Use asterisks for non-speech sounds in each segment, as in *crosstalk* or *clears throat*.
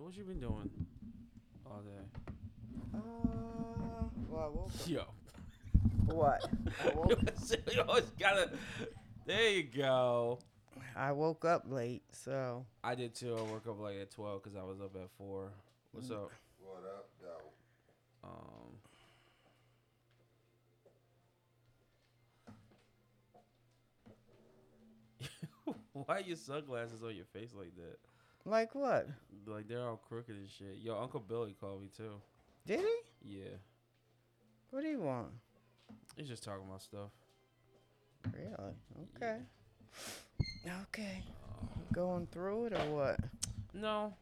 So what you been doing all day? Uh, well, I woke up. Yo, What? *laughs* I woke, *laughs* you always gotta. There you go. I woke up late, so I did too. I woke up like at twelve because I was up at four. What's up? What up, though? Um. *laughs* Why are your sunglasses on your face like that? Like what? Like they're all crooked and shit. Yo, Uncle Billy called me too. Did he? Yeah, What do you want? he's just talking about stuff. Really? Okay. Okay. Um, Going through it or what? no,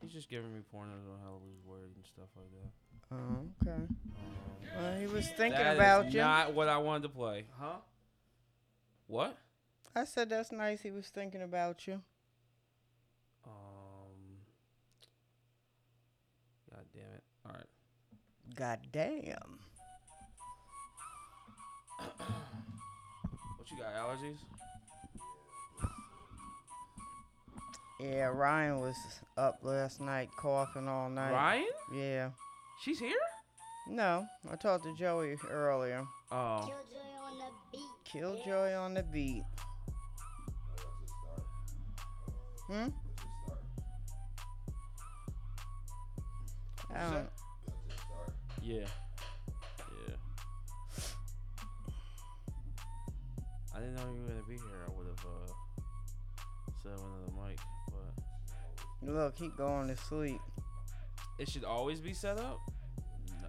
he's just giving me pointers on how to lose weight and stuff like that. Oh, okay. Um, Well, he was thinking that is about you. Not what I wanted to play, huh? What? I said that's nice. He was thinking about you. Um. God damn it! All right. God damn. What you got? Allergies? Yeah, Ryan was up last night coughing all night. Ryan? Yeah. She's here? No, I talked to Joey earlier. Oh. Killjoi on the beat. Killjoi on the beat. Hmm? I don't, Yeah. Yeah. I didn't know you were gonna be here. I would have uh said one of the mic, but look, he going to sleep. it should always be set up. No.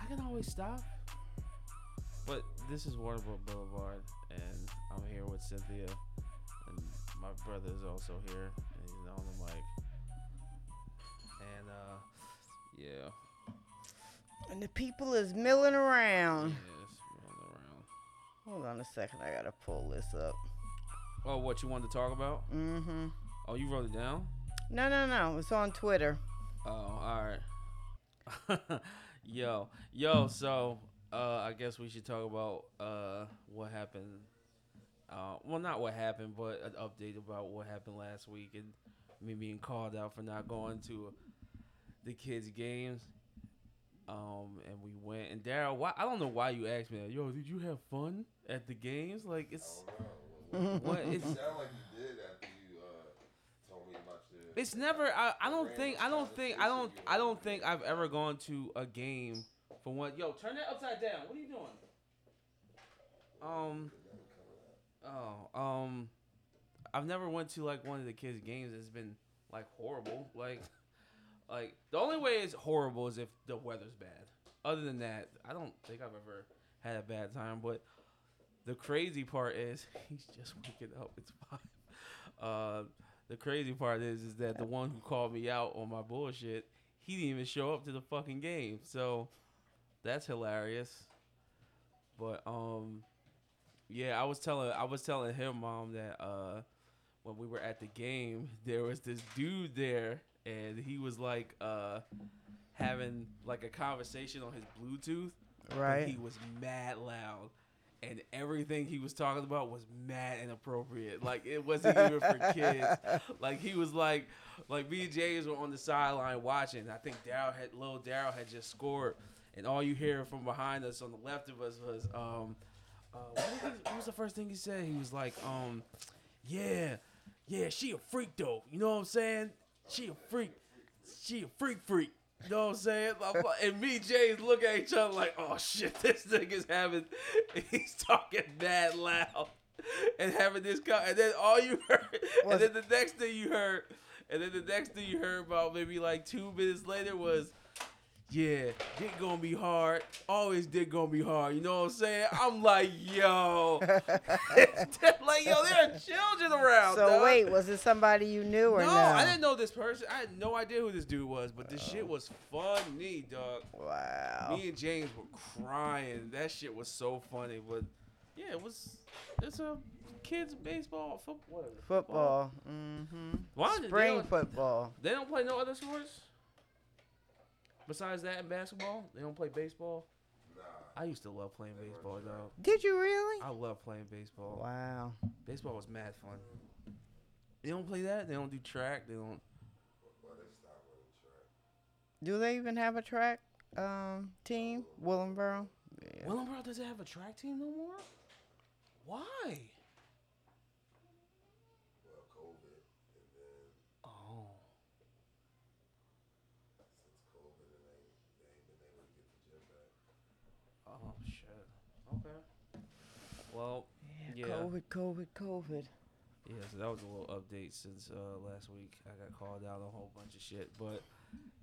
I can always stop. But this is Waterbuck Boulevard, and I'm here with Cynthia, and my brother is also here, yeah, And the people is milling around. yes, rolling around. Hold on a second, I gotta pull this up. Oh, what you wanted to talk about? Mm-hmm. Oh, you wrote it down? No, no, no. It's on Twitter. Oh, all right. *laughs* yo, yo. So, uh, I guess we should talk about uh what happened. Uh, well, not what happened, but an update about what happened last week and me being called out for not going to the kids' games. Um, and we went. And Daryl, why? I don't know why you asked me that. Yo, did you have fun at the games? Like it's *laughs* what It it's. sounded like you did after you uh, told me about your. It's never. I, I don't think. I don't think. I don't. I don't think I've ever gone to a game for one. Yo, turn that upside down. What are you doing? Um. Oh. Um. I've never went to like one of the kids' games that's been like horrible. Like, like the only way it's horrible is if the weather's bad. Other than that, I don't think I've ever had a bad time. But the crazy part is *laughs* he's just waking up. It's five. Uh, the crazy part is is that the one who called me out on my bullshit, he didn't even show up to the fucking game. So that's hilarious. But um yeah, I was telling I was telling him mom that uh when we were at the game, there was this dude there and he was like uh having like a conversation on his Bluetooth. Right. he was mad loud. And everything he was talking about was mad inappropriate. Like it wasn't even for kids. *laughs* Like he was like, like me and James were on the sideline watching. I think Daryl had, little Daryl had just scored, and all you hear from behind us on the left of us was, um, uh, what, did he- what was the first thing he said? He was like, um, yeah, yeah, she a freak though. You know what I'm saying? She a freak. She a freak freak. You know what I'm saying? And me, and James look at each other like, oh shit, *laughs* this nigga's having, *laughs* he's talking mad loud and having this, co- and then all you heard, *laughs* and then the next thing you heard, and then the next thing you heard about maybe like two minutes later was, yeah, dick gonna be hard. Always dick gonna be hard. You know what I'm saying? I'm like, yo, *laughs* like yo, there are children around. so dog. wait, was it somebody you knew or no, no? I didn't know this person. I had no idea who this dude was, but this shit was funny, dog. Wow. Me and James were crying. That shit was so funny. But yeah, it was. It's a kids baseball, football, whatever. Football. Mm-hmm. Why don't they Spring football. They don't play no other sports. Besides that and basketball, they don't play baseball. Nah. I used to love playing baseball, though. Did you really? I love playing baseball. Wow. Baseball was mad fun. They don't play that. They don't do track. They don't. Well, they stopped running track. Do they even have a track um, team? Willingboro? Yeah. Willingboro doesn't have a track team no more. Why? Well, COVID, and then Oh. since COVID, and they, they ain't been able to get the gym back. Oh shit. Okay. Well, yeah. yeah. COVID, COVID, COVID. yeah. So that was a little update since uh, last week. I got called out on a whole bunch of shit, but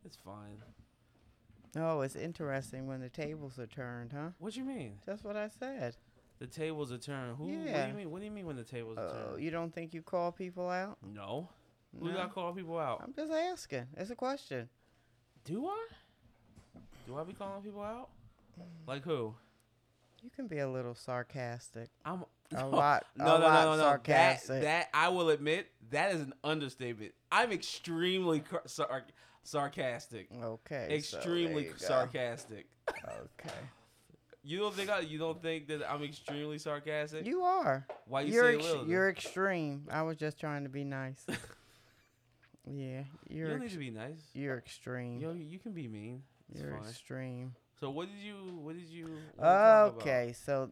it's fine. Oh, it's interesting when the tables are turned, huh? What do you mean? That's what I said. The tables are turned. Who? What do you mean? What do you mean when the tables are Oh, turned? you don't think you call people out? no. Who No? got call people out? I'm just asking. It's a question. Do I? Do I be calling people out? Like who? You can be a little sarcastic. I'm A *laughs* lot, a No, no, lot no, no, no. Sarcastic. that I will admit that is an understatement. I'm extremely sar- sarcastic. okay. so extremely you go. sarcastic. Okay. *laughs* You don't think I? You don't think that I'm extremely sarcastic? You are. Why you you're say ex- little? you're extreme. I was just trying to be nice. *laughs* yeah, you you're don't need to be nice. you're extreme. Yo, you can be mean. It's you're fine. extreme. So what did you? What did you? what did you talk about? Okay, so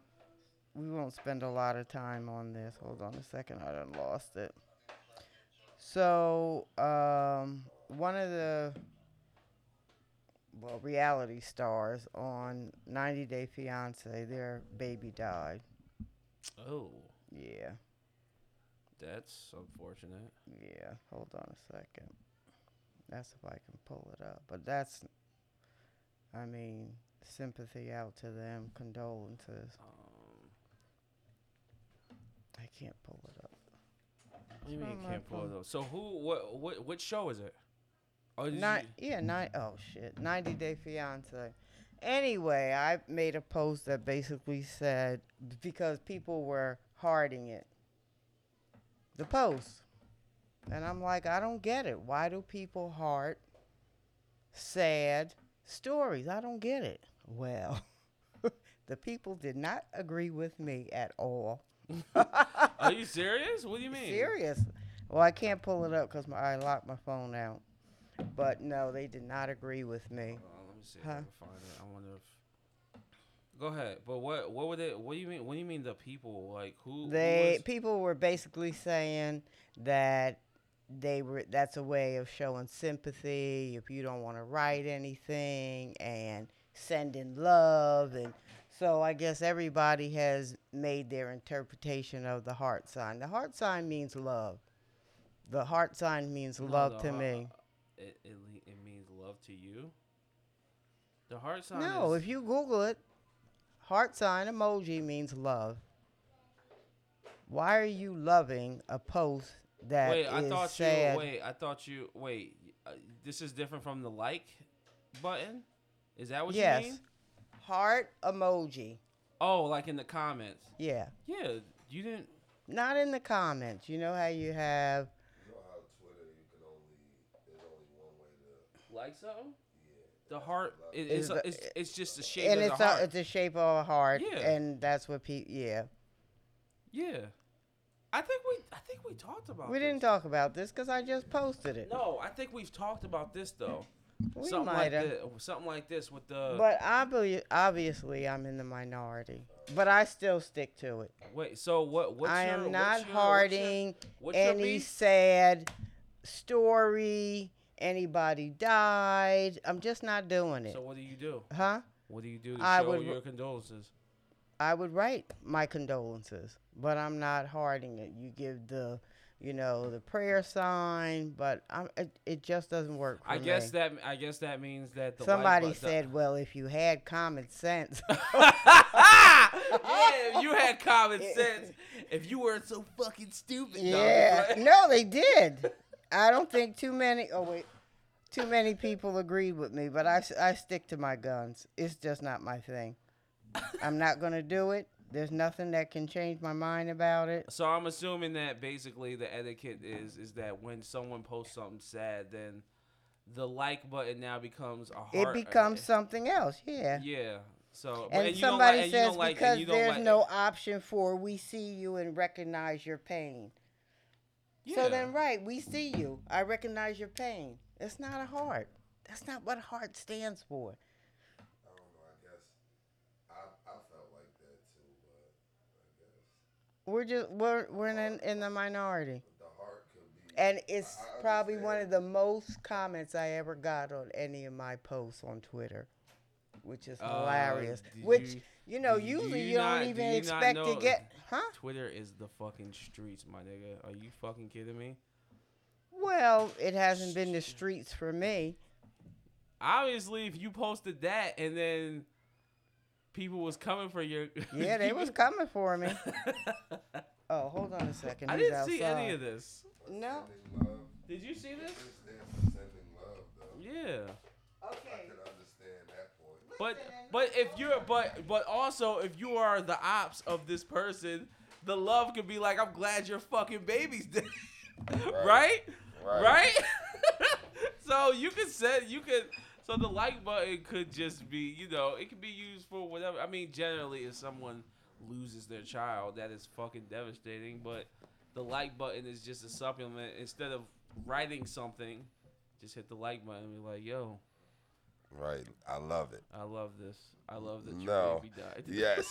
we won't spend a lot of time on this. Hold on a second, I done lost it. So, um, one of the well reality stars on 90 Day Fiance, their baby died. Oh, Yeah, that's unfortunate. yeah. Hold on a second. That's if I can pull it up. But that's, I mean, sympathy out to them, condolences. Um, I can't pull it up. what do you mean you can't pull it up? So who? What? What? What show is it? Oh, you- yeah, nine oh shit, 90 Day Fiance. Anyway, I made a post that basically said because people were hearting it, the post, and I'm like, I don't get it. Why do people heart sad stories? I don't get it. Well, *laughs* the people did not agree with me at all. *laughs* Are you *laughs* serious? What do you mean? Serious. Well, I can't pull it up because I locked my phone out. But no, they did not agree with me. Let me see if I can find it. I wonder if. Go ahead. But what? What would it? What do you mean? What do you mean the people? Like who? who They was- people were basically saying that they were that's a way of showing sympathy if you don't want to write anything and sending love and so I guess everybody has made their interpretation of the heart sign. The heart sign means love. The heart sign means No, love to heart- me. Uh, it, it it means love to you. The heart sign. No, if you Google it, heart sign emoji means love. Why are you loving a post that wait, I thought sad? you. Wait, I thought you. Wait, uh, this is different from the like button. Is that what yes, you mean? heart emoji. Oh, like in the comments. Yeah, Yeah, you didn't. not in the comments. You know how you have You know how Twitter, you can only, there's only one way to, Like something? yeah. The heart. It, Is it's, a, it's it's just the shape and of it's the heart. a, it's a shape of a heart, Yeah. and that's what people. Yeah, yeah. I think we I think we talked about. This. We didn't talk about this because I just posted it. No, I think we've talked about this though. we something might like have. this, something like this with the. But obvi- obviously, I'm in the minority. But I still stick to it. wait, so what? What's I am what's not your- what's your- hearting What's your, any sad story. Anybody died. I'm just not doing it. So what do you do? huh? What do you do to I show would- your condolences? I would write my condolences, but I'm not hearting it. You give the, you know, the prayer sign, but I'm, it, it just doesn't work for I me. guess that I guess that means that the Somebody like, bu- the- said, well, if you had common sense. *laughs* yeah, if you had common *laughs* sense, if you weren't so fucking stupid. Yeah. *laughs* No, they did. I don't think too many. Oh wait, too many people agreed with me, but I I stick to my guns. It's just not my thing. I'm not gonna do it. There's nothing that can change my mind about it. So I'm assuming that basically the etiquette is is that when someone posts something sad, then the like button now becomes a heart. It becomes something else. Yeah. Yeah. So but- And, you don't somebody like, and you says don't like, and because there's like- no option for we see you and recognize your pain. So then, right, we see you. I recognize your pain. It's not a heart. That's not what heart stands for. I don't know. I guess I I felt like that too, but I guess We're just we're we're in in the minority, the heart could be. and it's I- I probably one of the most comments I ever got on any of my posts on Twitter, which is Uh, hilarious. did which you- you, know, do you usually you not- don't do even you not expect to know- get, huh? Twitter is the fucking streets, my nigga. Are you fucking kidding me? Well, it hasn't been the streets for me. Obviously, if you posted that and then people was coming for your *laughs* *laughs* Yeah, they was coming for me. *laughs* Oh, hold on a second. I He's didn't see any of this. No. Did you see this? It's there for sending love, though. Yeah. I Okay. understand that point. But but if you're but but also if you are the ops of this person, the love could be like, I'm glad your fucking baby's dead. right? Right. Right? so you could say you could so the like button could just be, you know, it could be used for whatever. I mean, generally if someone loses their child, that is fucking devastating, but the like button is just a supplement instead of writing something, just hit the like button and be like, "Yo, Right. I love it. I love this. I love that your No. baby died." *laughs* Yes.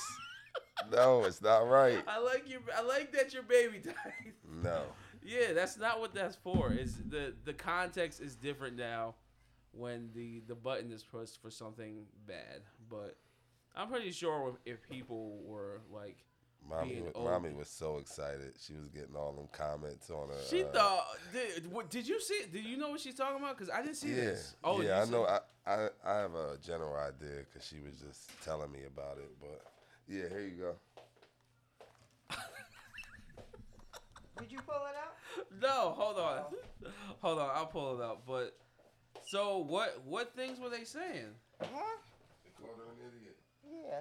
no, it's not right. I like your. I like that your baby *laughs* died. No. yeah, that's not what that's for. Is the the context is different now when the the button is pushed for something bad. But I'm pretty sure if people were like, Mommy, Being mommy was so excited. She was getting all them comments on her. she uh, thought, did, what, did you see? Did you know what she's talking about? Because I didn't see Yeah, this. Oh, yeah, I know. I, I I have a general idea because she was just telling me about it. But yeah, here you go. Did you pull it out? No, hold on, hold on. I'll pull it up. But so what? What things were they saying? Huh? They called her an idiot. Yeah.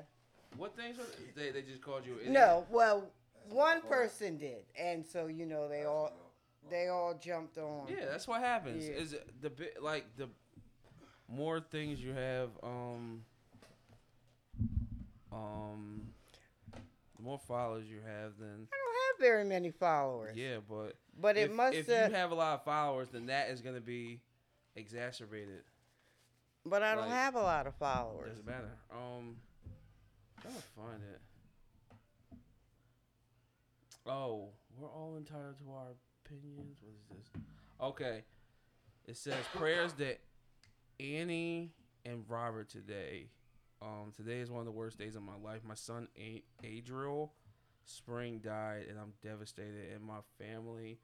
What things were they? They just called you. An idiot? No, well, one person did, and so you know they all they all jumped on. Yeah, that's what happens. Yeah. Is it the bit like the more things you have, um, um, the more followers you have, then I don't have very many followers. yeah. But But it if, must if have. you have a lot of followers, then that is gonna be exacerbated. but I don't like, have a lot of followers. Doesn't matter. Um, trying to find it. Oh, we're all entitled to our opinions. What is this? Okay, it says prayers that Annie and Robert today. Um, today is one of the worst days of my life. My son A- Adriel Spring died, and I'm devastated. And my family.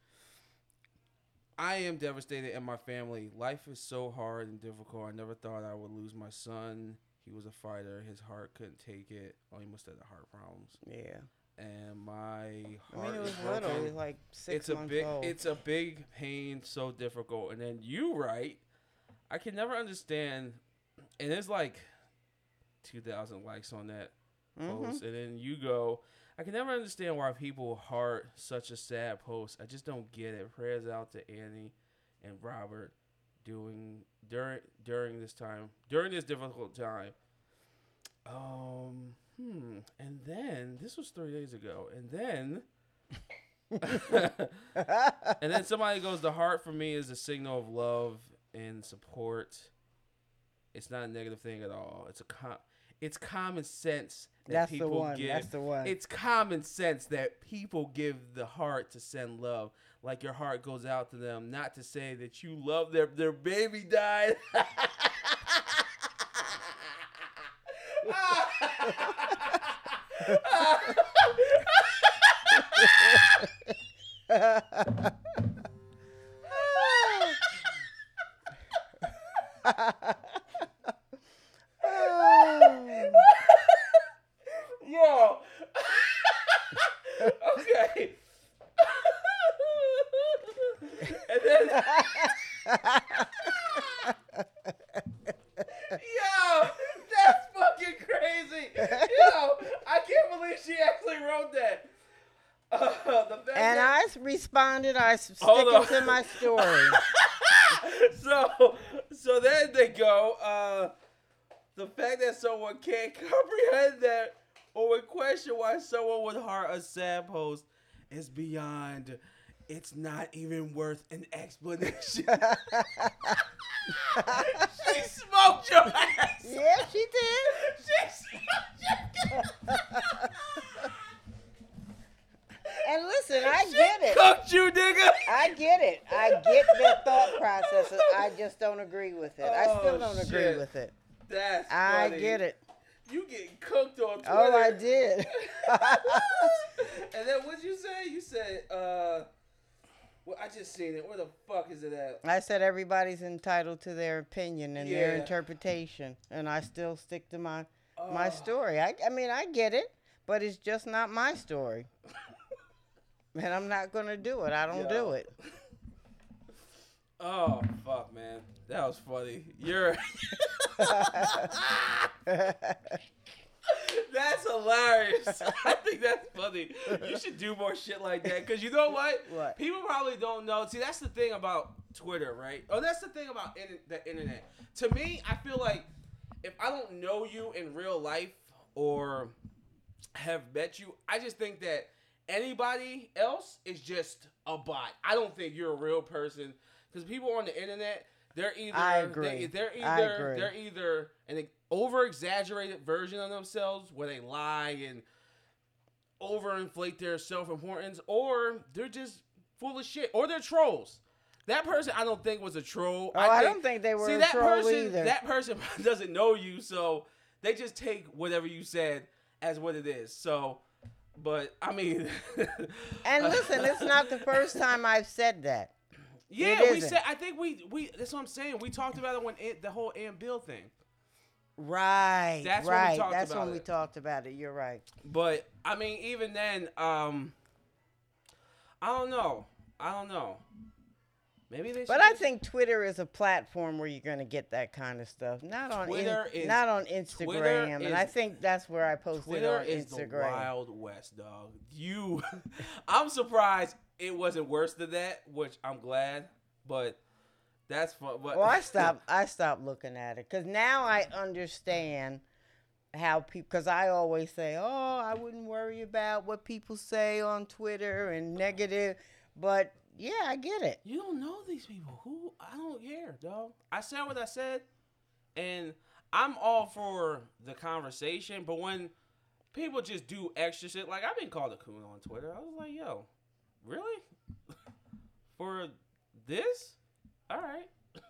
I am devastated in my family. Life is so hard and difficult. I never thought I would lose my son. He was a fighter. His heart couldn't take it. Oh, he must have had heart problems. Yeah. And my heart I mean, it was little. It was like six It's a big, old. it's a big pain, so difficult. And then you write, I can never understand. And it's like two thousand likes on that Mhm. post, and then you go, I can never understand why people heart such a sad post. I just don't get it. Prayers out to Annie and Robert doing during during this time during this difficult time. Um, hmm. And then this was three days ago, and then. *laughs* and then somebody goes, "The heart for me is a signal of love and support. It's not a negative thing at all. It's a com- it's common sense that That's the people one. give. That's the one. It's common sense that people give the heart to send love, like your heart goes out to them, not to say that you love their their baby died. *laughs* *laughs* *laughs* Yo. okay. and then. Yo, that's fucking crazy. Yo, I can't believe she actually wrote that. Uh, the fact and that- I s- responded. I s- stick Hold it on. to my story. *laughs* so so then they go uh the fact that someone can't *laughs* comprehend that or would question why someone would heart a sad post is beyond It's not even worth an explanation. *laughs* she smoked your ass. yeah, she did. She smoked your And listen, I She get it. Cooked you, nigga. I get it. I get the thought process. I just don't agree with it. I still Oh, don't agree shit. with it. That's I funny. get it. You getting cooked on Twitter. Oh, I did. *laughs* and then what'd you say? You said, uh, well, I just seen it. Where the fuck is it at? I said everybody's entitled to their opinion and their interpretation, and I still stick to my my Oh. story. I, I mean, I get it, but it's just not my story, *laughs* and I'm not gonna do it. I don't Yo. do it. Oh fuck, man, that was funny. You're. *laughs* That's hilarious. *laughs* I think that's funny. You should do more shit like that. Cause you know what? What? People probably don't know. See, that's the thing about Twitter, right? Oh, that's the thing about in- the internet. To me, I feel like if I don't know you in real life or have met you, I just think that anybody else is just a bot. I don't think you're a real person because people on the internet, they're either I agree. They, they're I either they're either an over exaggerated version of themselves where they lie and overinflate their self importance, or they're just full of shit, or they're trolls. That person, I don't think was a troll. Oh, I don't think they were See a that troll person, either. that person *laughs* doesn't know you, so they just take whatever you said as what it is. So, but I mean, *laughs* And listen, it's not the first time I've said that. *laughs* Yeah, we said. I think we we. That's what I'm saying. We talked about it when it, the whole Aunt Bill thing. Right. That's when we right. talked That's about when we it. talked about it. You're right. But I mean, even then, um, I don't know. I don't know. Maybe they. But I think Twitter is a platform where you're going to get that kind of stuff. Not on in- is- not on Instagram, Twitter and I think that's where I posted Twitter on is the wild west, dog. You, *laughs* I'm surprised it wasn't worse than that, which I'm glad. But that's fun. But Well, I *laughs* stopped. I stopped looking at it because now I understand how people. Because I always say, "Oh, I wouldn't worry about what people say on Twitter and negative," but yeah, I get it. You don't know these people. Who? I don't care, dog. I said what I said, and I'm all for the conversation. But when people just do extra shit, like I've been called a coon on Twitter, I was like, yo, really? *laughs* for this? All right. *laughs*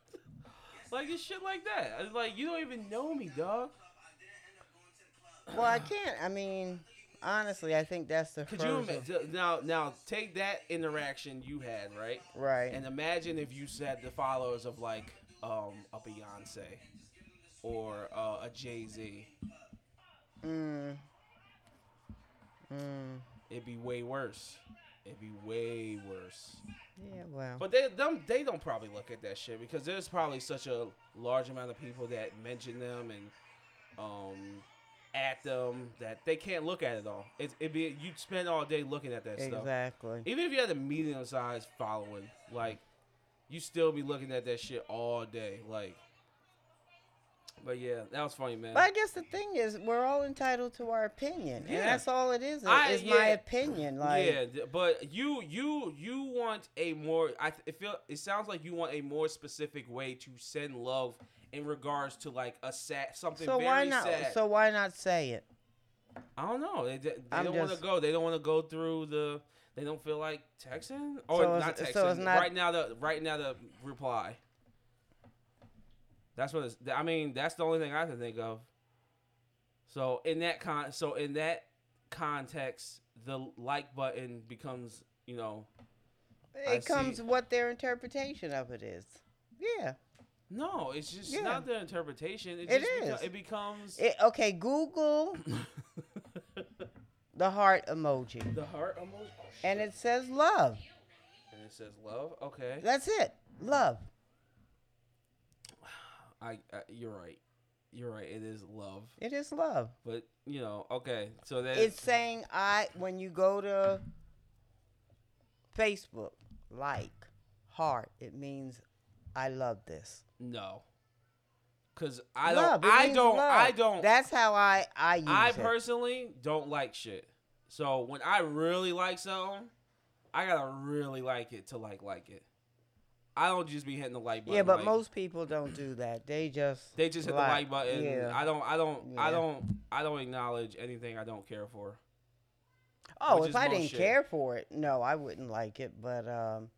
like it's shit like that. It's like you don't even know me, dog. Well, I can't. I mean, honestly, I think that's the Could you first. Now, now take that interaction you had, right? right. And imagine if you said the followers of like um, a Beyonce or uh, a Jay Z. mm. Mm. It'd be way worse. It'd be way worse. Yeah. Well. But they them they don't probably look at that shit because there's probably such a large amount of people that mention them and um at them that they can't look at it all. It's it'd be you'd spend all day looking at that stuff. exactly. Even if you had a medium sized following, like you still be looking at that shit all day. Like But yeah, that was funny, man. But I guess the thing is, we're all entitled to our opinion, Yeah. and that's all it is. I- is my opinion. Like, yeah, but you you you want a more I it feel it sounds like you want a more specific way to send love in regards to like a sad something so why not? sad. So why not say it? I don't know. They, they, they don't want to go. They don't want to go through the. They don't feel like texting or oh, So not texting. so not- right now the right now the reply. That's what it's. I mean, that's the only thing I can think of. So in that con, so in that context, the like button becomes you know I It comes see. what their interpretation of it is. Yeah. No, it's just Yeah. not the interpretation. It, It is. it becomes It, okay. Google *laughs* the heart emoji, the heart almost. Oh, and it says love. and it says love. Okay. That's it. Love. I, I you're right. You're right. It is love, It is love. but you know, okay. So that It's saying I when you go to Facebook, like, heart, it means I love this. no, because I Love, don't. I don't. love. I don't. That's how I I use I it. personally don't like shit. So when I really like something, I gotta really like it to like like it. I don't just be hitting the like button. Yeah, but like- most people don't do that. They just they just hit the like button. Yeah. I don't. I don't. I don't. I don't acknowledge anything I don't care for. oh, if I didn't shit. care for it, no, I wouldn't like it. But um,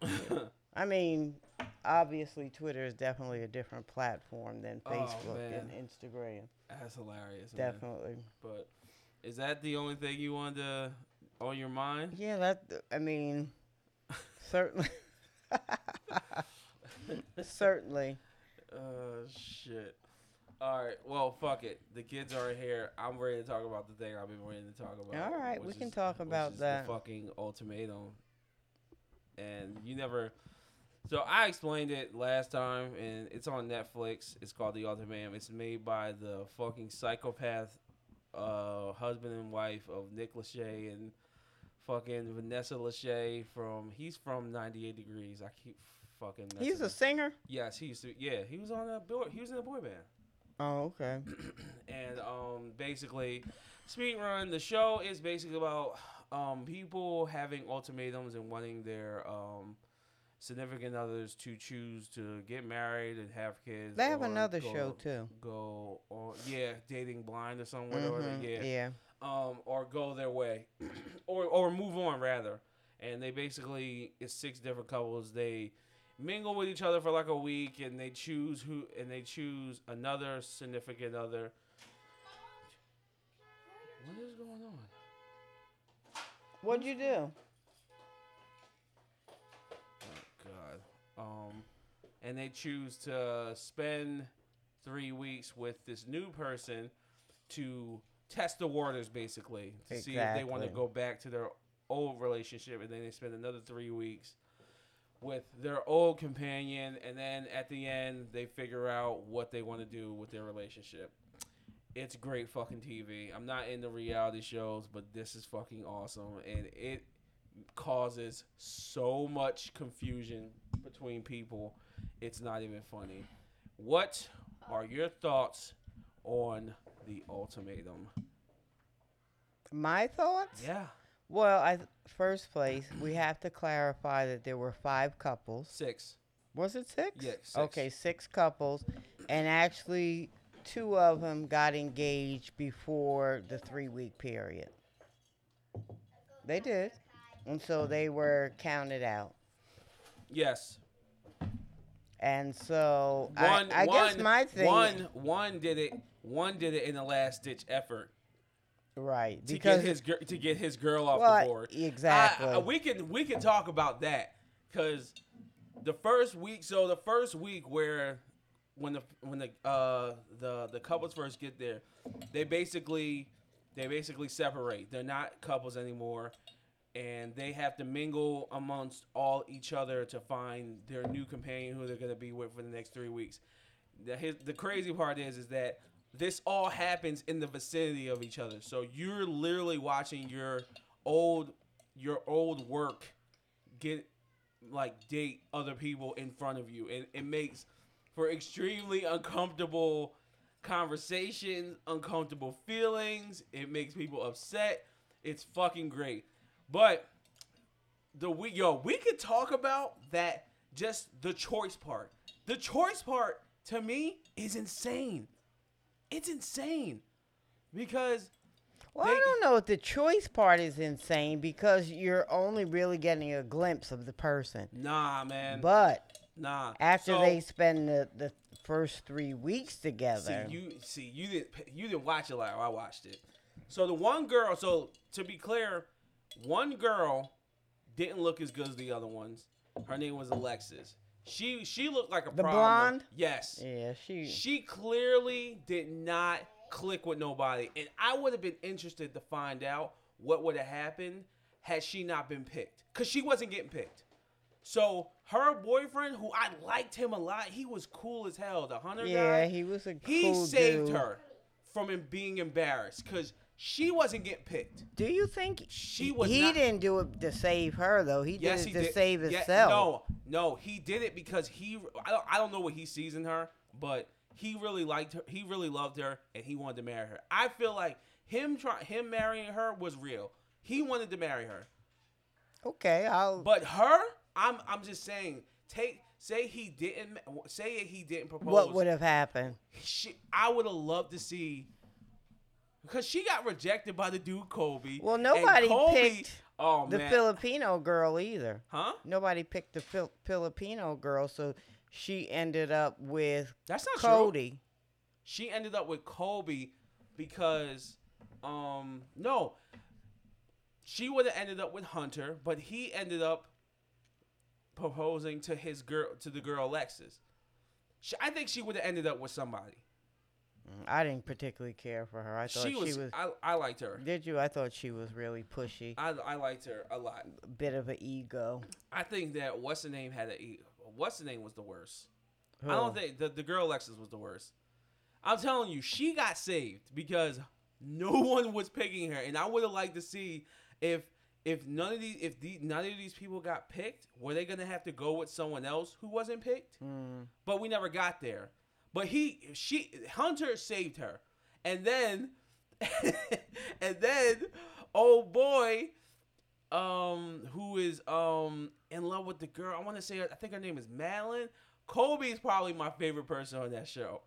*laughs* I mean, obviously, Twitter is definitely a different platform than Oh, Facebook man. and Instagram. That's hilarious. Man. Definitely. But is that the only thing you wanted to on your mind? Yeah, that. I mean, certainly. *laughs* certainly. Uh, shit. All right. Well, fuck it. The kids are here. I'm ready to talk about the thing I've been waiting to talk about. All right, we which can talk which about is that. The fucking ultimatum. And you never. So I explained it last time, and it's on Netflix. It's called The Ultimatum. It's made by the fucking psychopath uh, husband and wife of Nick Lachey and fucking Vanessa Lachey from. He's from 98 Degrees. I keep fucking. He's a up. singer. Yes, he used to. Yeah, he was on a boy. He was in a boy band, Oh, okay. *clears throat* and um, basically, speed run. The show is basically about um people having ultimatums and wanting their um significant others to choose to get married and have kids. They have another go- show too. Go or yeah, dating blind or something. Whatever. Mhm, Yeah. yeah. Um, or go their way, *clears throat* or or move on rather. And they basically it's six different couples. They mingle with each other for like a week, and they choose who, and they choose another significant other. What is going on? What'd you do? Um, and they choose to spend three weeks with this new person to test the waters, basically, to see if they want to go back to their old relationship, and then they spend another three weeks with their old companion, and then at the end they figure out what they want to do with their relationship. It's great fucking TV. I'm not into reality shows, but this is fucking awesome, and it causes so much confusion between people. It's not even funny. What are your thoughts on the ultimatum? My thoughts? Yeah, Well, I first place we have to clarify that there were five couples. six. Was it six? Yeah, six. Okay, six couples, and actually two of them got engaged before the three week period. They did, and so they were counted out. Yes. And so One. I, I guess my thing, One. One did it. One did it in the last ditch effort right? to Because get his to get his girl off well, the board. exactly. I- I- we can we can talk about that because the first week. So the first week where when the when the uh the the couples first get there, they basically they basically separate. They're not couples anymore, and they have to mingle amongst all each other to find their new companion who they're gonna be with for the next three weeks. The his, the crazy part is is that this all happens in the vicinity of each other. So you're literally watching your old your old work get like date other people in front of you and it makes for extremely uncomfortable conversations, uncomfortable feelings. It makes people upset. It's fucking great. But the we yo, we could talk about that just the choice part. The choice part to me is insane. It's insane. Because well, they- I don't know if the choice part is insane because you're only really getting a glimpse of the person. nah, man. But nah. after So- they spend the, the first three weeks together, See you see you didn't you didn't watch it like I watched it. So the one girl, so to be clear, one girl didn't look as good as the other ones. Her name was Alexis. She she looked like a The problem. blonde? Yes. yeah, she, She clearly did not click with nobody, and I would have been interested to find out what would have happened had she not been picked, cause she wasn't getting picked. So her boyfriend, who I liked him a lot, he was cool as hell. The hunter yeah, guy, he was a he cool saved dude. her from being embarrassed, cause she wasn't getting picked. Do you think She was He not- didn't do it to save her though. He Yes, did he it to did. save Yeah, himself. no, no, he did it because he. I don't, I don't know what he sees in her, but he really liked her. He really loved her, and he wanted to marry her. I feel like him try him marrying her was real. He wanted to marry her. Okay, I'll. But her, I'm I'm just saying, take say he didn't say he didn't propose. what would have happened? she, I would have loved to see because she got rejected by the dude Colby. Well, nobody Colby- picked oh, The man. Filipino girl either. huh? Nobody picked the Fil- Filipino girl, so she ended up with That's not true. She ended up with Colby because, um, no, she would have ended up with Hunter, but he ended up proposing to his girl, to the girl Alexis. She, I think she would have ended up with somebody. I didn't particularly care for her. I thought She she was, was. I, I liked her. did you? I thought she was really pushy. I, I liked her a lot. Bit of an ego. I think that what's the name had a e, what's the name was the worst. I don't think the the girl Alexis was the worst. I'm telling you, she got saved because no *laughs* one was picking her, and I would have liked to see if if none of these if the, none of these people got picked, were they gonna have to go with someone else who wasn't picked? Mm. But we never got there. But he she Hunter saved her, and then *laughs* and then oh boy, um, who is um in love with the girl? I want to say I think her name is Madlyn. Colby is probably my favorite person on that show.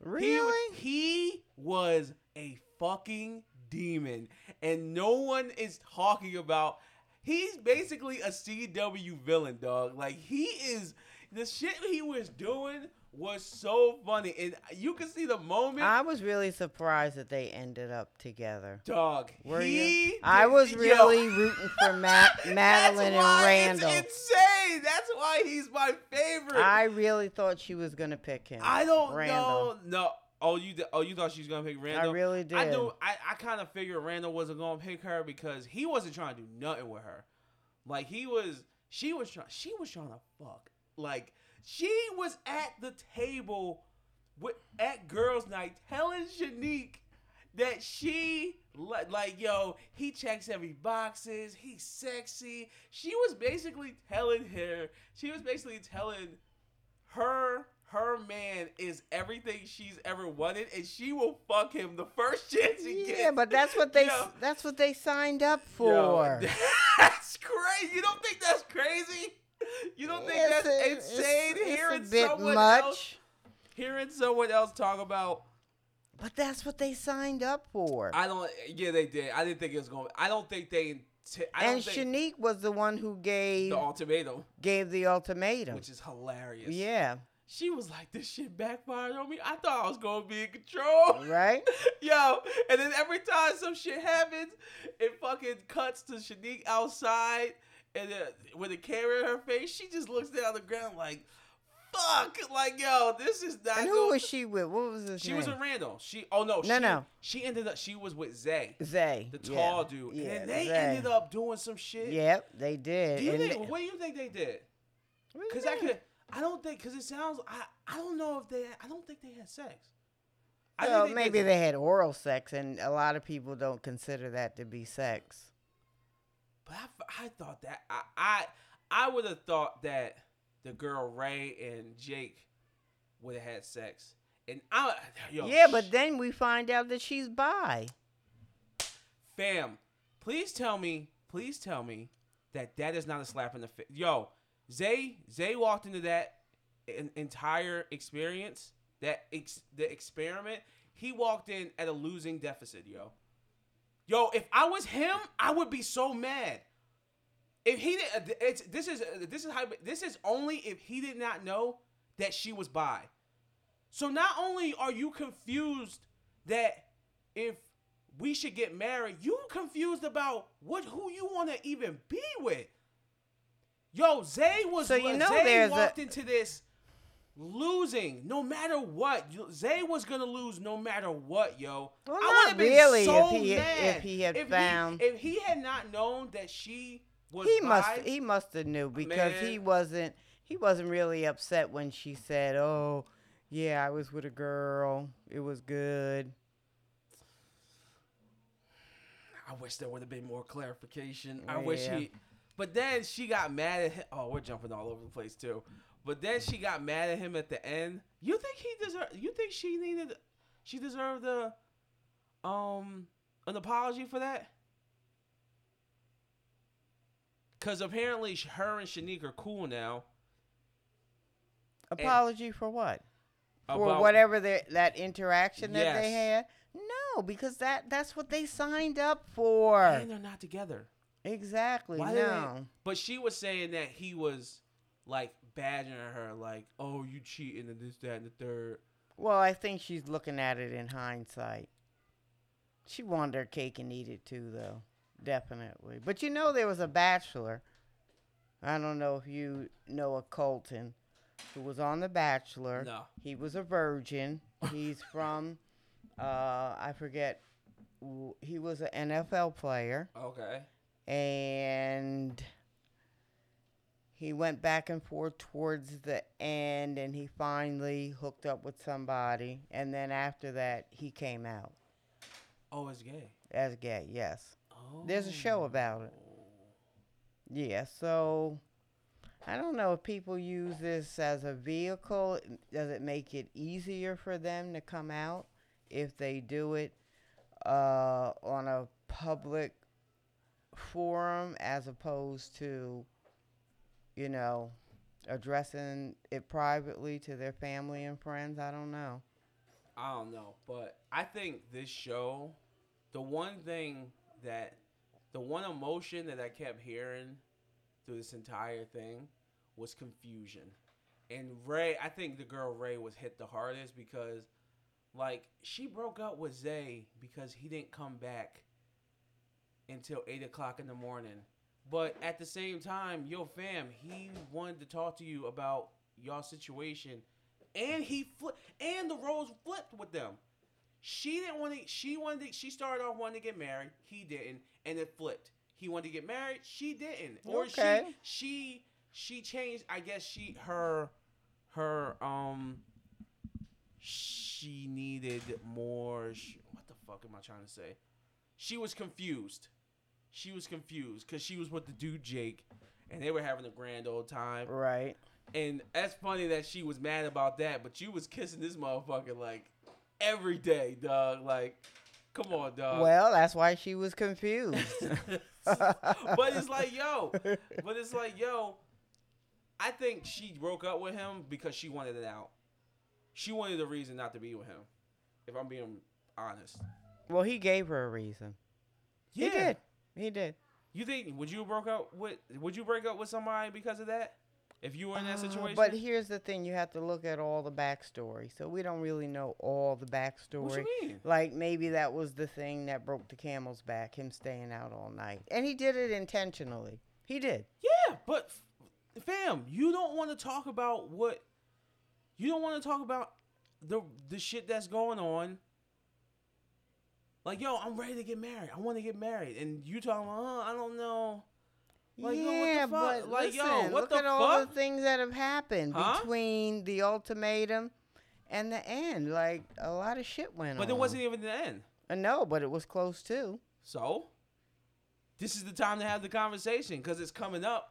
He Really? He, was a fucking demon, and no one is talking about. He's basically a CW villain, dog. Like he is. The shit he was doing was so funny, and you can see the moment. I was really surprised that they ended up together. dog. Were he you? I did- was yo, really rooting for Matt, Madlyn *laughs* that's why and Randall. It's insane. That's why he's my favorite. I really thought she was gonna pick him. I don't Randall. know. No. Oh, you. Oh, you thought she was gonna pick Randall? I really did. I knew. I, I kind of figured Randall wasn't gonna pick her because he wasn't trying to do nothing with her. Like he was. She was trying. She was trying to fuck. Like she was at the table with at girls' night telling Shanique that she li- like yo he checks every boxes. He's sexy. She was basically telling her. She was basically telling her her man is everything she's ever wanted, and she will fuck him the first chance he gets. Yeah, but that's what they Yo. that's what they signed up Yo, for. *laughs* that's crazy. You don't think that's crazy? You don't think It's that's a- it's- insane? it's hearing bit someone much, else, hearing someone else talk about. but that's what they signed up for. I don't. Yeah, they did. I didn't think it was going. I don't think they. I and Shanique was the one who gave the ultimatum, gave the ultimatum. which is hilarious. Yeah, She was like, "This shit backfired on me. I thought I was gonna be in control." right. *laughs* Yo, and then every time some shit happens, it fucking cuts to Shanique outside, and then with a camera in her face, she just looks down on the ground like, "Fuck!" Like, yo, this is not. And who was she with? What was his She name? was with Randall. She. Oh no. No, she, no. She ended up. She was with Zay, Zay, the yeah. tall dude, Yeah, and they Zay. ended up doing some shit. Yep, they did. Do you think? they- What do you think they did? what do you Because I could. I don't think. Because it sounds. I. I don't know if they. I don't think they had sex. I Well, they maybe they had oral sex, and a lot of people don't consider that to be sex. But I, I thought that I I, I would have thought that the girl Rae and Jake would have had sex, and I yo yeah, but then we find out that she's bi. fam, please tell me, please tell me that that is not a slap in the face. Yo, Zay Zay walked into that en- entire experience, that ex- the experiment. He walked in at a losing deficit, yo. Yo, if I was him, I would be so mad. If he did, it's this is this is how this is only if he did not know that she was bi. So not only are you confused that if we should get married, you confused about what who you want to even be with. Yo, Zay was So you know Zay there's a- walked into this losing no matter what. Zay was gonna lose no matter what, yo. Well, I would've been really so if he- mad if he had if found- if he had not known that she was He bi, must he must have knew because he wasn't he wasn't really upset when she said, "Oh, yeah, I was with a girl. It was good." I wish there would have been more clarification. I wish he. But then she got mad at him. Oh, we're jumping all over the place too. But then she got mad at him at the end. You think he deserved? You think she needed? She deserved a, um, an apology for that? Cause apparently her and Shanique are cool now. Apology for what? For whatever their, that interaction that Yes. they had? No, because that that's what they signed up for. And they're not together. Exactly. Why no. But she was saying that he was like badgering her, like, "Oh, you cheating and this, that, and the third. Well, I think she's looking at it in hindsight. She wanted her cake and eat it too, though. Definitely. But you know, there was a bachelor. I don't know if you know a Colton who was on The Bachelor. No. He was a virgin. He's *laughs* from, uh, I forget, he was an NFL player. Okay. and he went back and forth towards the end and he finally hooked up with somebody and then after that he came out Oh, it's gay. as gay yes Oh. There's a show about it. yeah so i don't know if people use this as a vehicle does it make it easier for them to come out if they do it uh, on a public forum as opposed to, you know, addressing it privately to their family and friends. I don't know. I don't know, but I think this show, the one thing that, the one emotion that I kept hearing through this entire thing was confusion. And Rae, I think the girl Rae was hit the hardest because, like, she broke up with Zay because he didn't come back until 8 o'clock in the morning. But at the same time, yo, fam, he wanted to talk to you about y'all situation. And he flipped and the roles flipped with them. She didn't want to she wanted to, she started off wanting to get married. He didn't. And it flipped. He wanted to get married. She didn't. Or Okay. she she she changed i guess she her her um she needed more sh- what the fuck am i trying to say? She was confused she was confused because she was with the dude jake and they were having a grand old time Right. and that's funny that she was mad about that, but you was kissing this motherfucker like every day, dog. Like, come on, dog. well, that's why she was confused. *laughs* *laughs* but it's like, yo, but it's like, yo, I think she broke up with him because she wanted it out. She wanted a reason not to be with him. If I'm being honest. well, he gave her a reason. He did. He did. You think would you broke up with would you break up with somebody because of that? If you were in that Uh, situation? But here's the thing: you have to look at all the backstory. So we don't really know all the backstory. what you mean? Like maybe that was the thing that broke the camel's back, him staying out all night. And he did it intentionally. He did. Yeah, but fam, you don't want to talk about what you don't want to talk about the the shit that's going on. Like, yo, I'm ready to get married. I want to get married, and you talking about, oh, I don't know. Like, yo, what the yeah, fuck? but Like, listen, yo, what look the at all the fuck? things that have happened Huh? between the ultimatum and the end. Like a lot of shit went on. But it wasn't even the end. Uh, no, but it was close too. So, this is the time to have the conversation because it's coming up.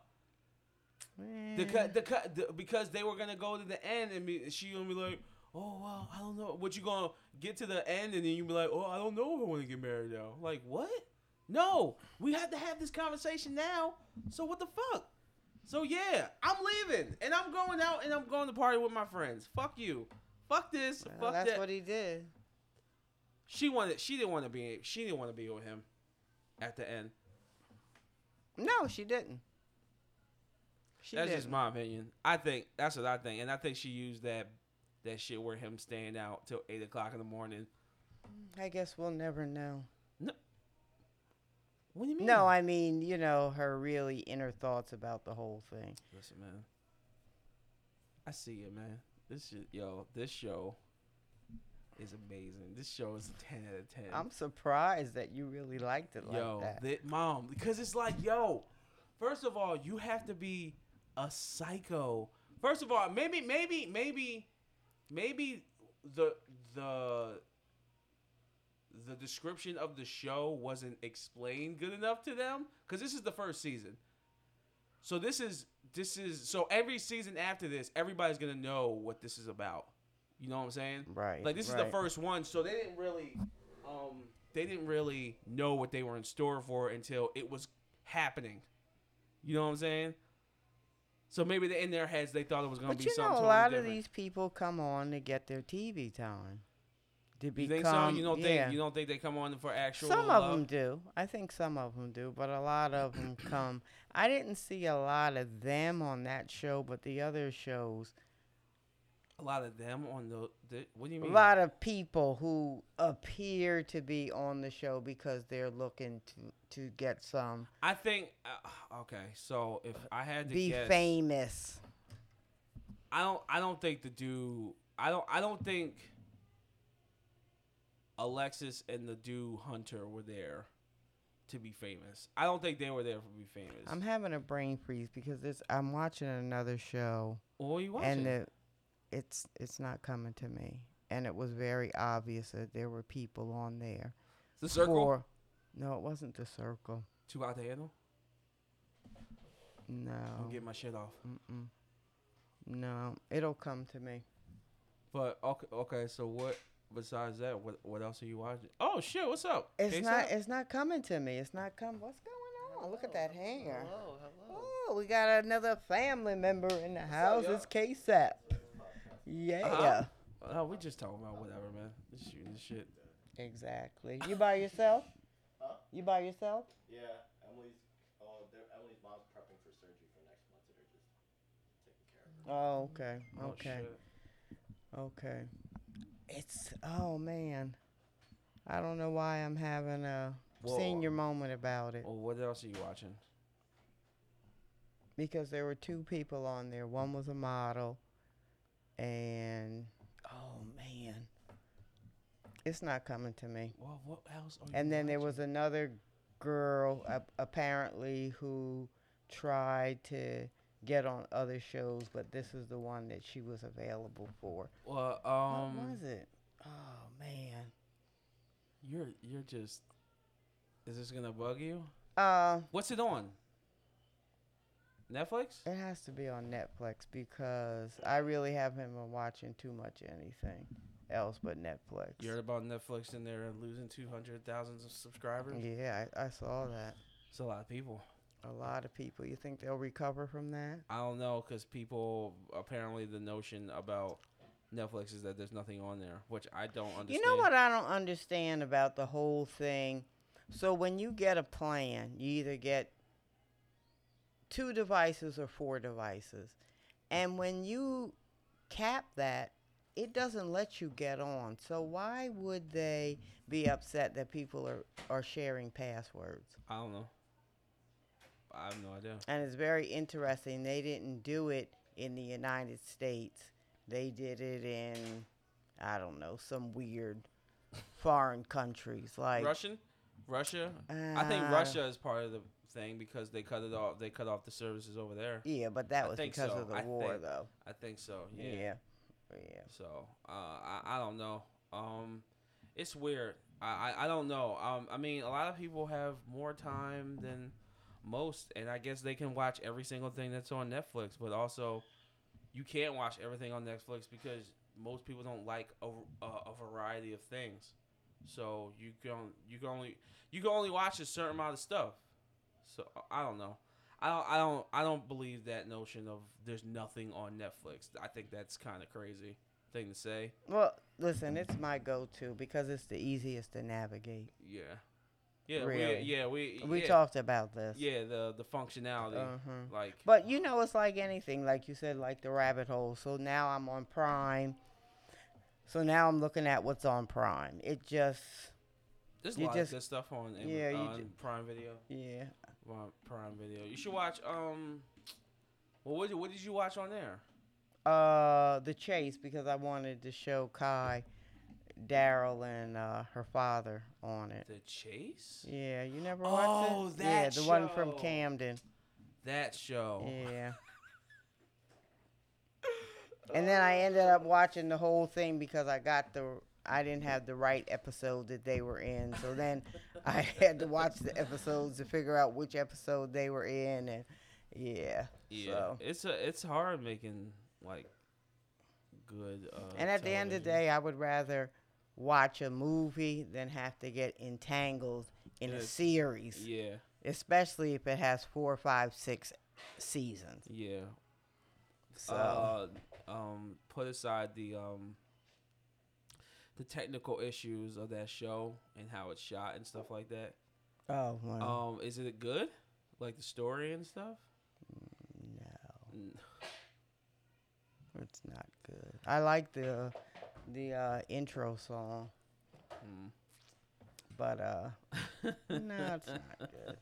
The Eh, cut, the cut, the, because they were gonna go to the end and be, she gonna be like, oh well, I don't know. What you gonna get to the end and then you be like, oh, I don't know if I want to get married now. Like what? No, we have to have this conversation now. So what the fuck? So yeah, I'm leaving and I'm going out and I'm going to party with my friends. Fuck you. Fuck this. well, fuck that's that. what he did. she wanted. She didn't want to be. She didn't want to be with him. At the end. No, she didn't. She that's didn't. just my opinion. I think that's what I think, and I think she used that that shit where him staying out till eight o'clock in the morning. I guess we'll never know. No. What do you mean? No, I mean, you know, her really inner thoughts about the whole thing. listen, man. I see it, man. This shit, yo, this show is amazing. This show is a ten out of ten. I'm surprised that you really liked it like yo, that. thi- mom, because it's like, yo, first of all, you have to be a psycho. First of all, maybe, maybe, maybe, maybe the the the description of the show wasn't explained good enough to them because this is the first season. So this is this is so every season after this, everybody's gonna know what this is about. You know what I'm saying? right. Like this is the first one, so they didn't really, um, they didn't really know what they were in store for until it was happening. You know what I'm saying? So maybe they, in their heads they thought it was gonna be. But be you something. know, a lot different. of these people come on to get their TV time. To You become, think so? You don't yeah. think you don't think they come on for actual? Some love? of them do. I think some of them do, but a lot of them come. I didn't see a lot of them on that show, but the other shows, A lot of them on the. the what do you mean? a lot of people who appear to be on the show because they're looking to to get some I think. Uh, okay, so if I had to be guess, famous. I don't. I don't think the dude. I don't. I don't think. Alexis and the dude Hunter were there to be famous. I don't think they were there to be famous. I'm having a brain freeze because this. I'm watching another show. what are you watching? and the, it's it's not coming to me. And it was very obvious that there were people on there. the circle. For, no, it wasn't the circle. Too out the handle. No. I'll get my shit off. Mm-mm. No, it'll come to me. But okay, okay. So what? Besides that, what what else are you watching? Oh shit! What's up? It's Case not. up? It's not coming to me. It's not come. What's going on? Look at that hair. Hello, hello. Oh, we got another family member in the house. y'all? It's K-Sap. Yeah. Uh-huh. Oh, we just talking about whatever, man. Just shooting the shit. Exactly. You by yourself? Huh? You by yourself? Yeah, Emily's. Oh, they're, Emily's mom's prepping for surgery for next month, so they're just taking care of her. Oh, okay. Oh, Okay. shit. Okay. It's oh man. I don't know why I'm having a Well, senior moment about it Well, what else are you watching? because there were two people on there. One was a model and oh man. It's not coming to me. Well, what else? Are you And then there was another girl ap- apparently who tried to get on other shows, but this is the one that she was available for. Well, um, what was it? Oh man. you're you're just. Is this gonna bug you? Uh What's it on? Netflix? It has to be on Netflix because I really haven't been watching too much anything else but Netflix. You heard about Netflix and they're losing two hundred thousand subscribers. yeah, I, I saw that. It's a lot of people. A lot of people. You think they'll recover from that? I don't know because people apparently the notion about Netflix is that there's nothing on there, which I don't understand. You know what I don't understand about the whole thing? So when you get a plan, you either get two devices or four devices. And when you cap that, it doesn't let you get on. So why would they be upset that people are, are sharing passwords? I don't know. I have no idea. And it's very interesting. They didn't do it in the United States. They did it in I don't know, some weird foreign countries like Russian, Russia. I think uh, Russia is part of the thing because they cut it off. They cut off the services over there. Yeah, but that I was because so. of the I war think- though. I think so. Yeah. Yeah. Yeah. So uh, I I don't know. Um, it's weird. I, I I don't know. Um, I mean, a lot of people have more time than most, and I guess they can watch every single thing that's on Netflix. But also, you can't watch everything on Netflix because most people don't like a, a, a variety of things. So you can you can only you can only watch a certain amount of stuff. So I don't know. I don't I don't I don't believe that notion of there's nothing on Netflix. I think that's kind of crazy thing to say. Well, listen, it's my go-to because it's the easiest to navigate. Yeah. Yeah, Really? we yeah, we We yeah, talked about this. Yeah, the the functionality Uh-huh. like But you know, it's like anything, like you said, like the rabbit hole. So now I'm on Prime. So now I'm looking at what's on Prime. It just, there's a you lot just- of good stuff on yeah, you on ju- Prime Video. yeah. Prime Video. You should watch um well, what did, what did you watch on there? Uh, the chase because I wanted to show Kai, Daryl, and uh, her father on it. The Chase? Yeah, you never watched Oh, it? yeah, that the one from show. Camden. That show. Yeah. *laughs* and then I ended up watching the whole thing because I got the I didn't have the right episode that they were in. So then *laughs* I had to watch the episodes to figure out which episode they were in and yeah. Yeah. So It's a it's hard making like good uh and at the end of the day I would rather watch a movie than have to get entangled in a series. Yeah. especially if it has four, five, six seasons. Yeah. So Uh, um, put aside the um, the technical issues of that show and how it's shot and stuff like that. oh Um, is it good? Like the story and stuff? no, it's not good. I like the the uh, intro song, mm. but uh, *laughs* no, it's not good.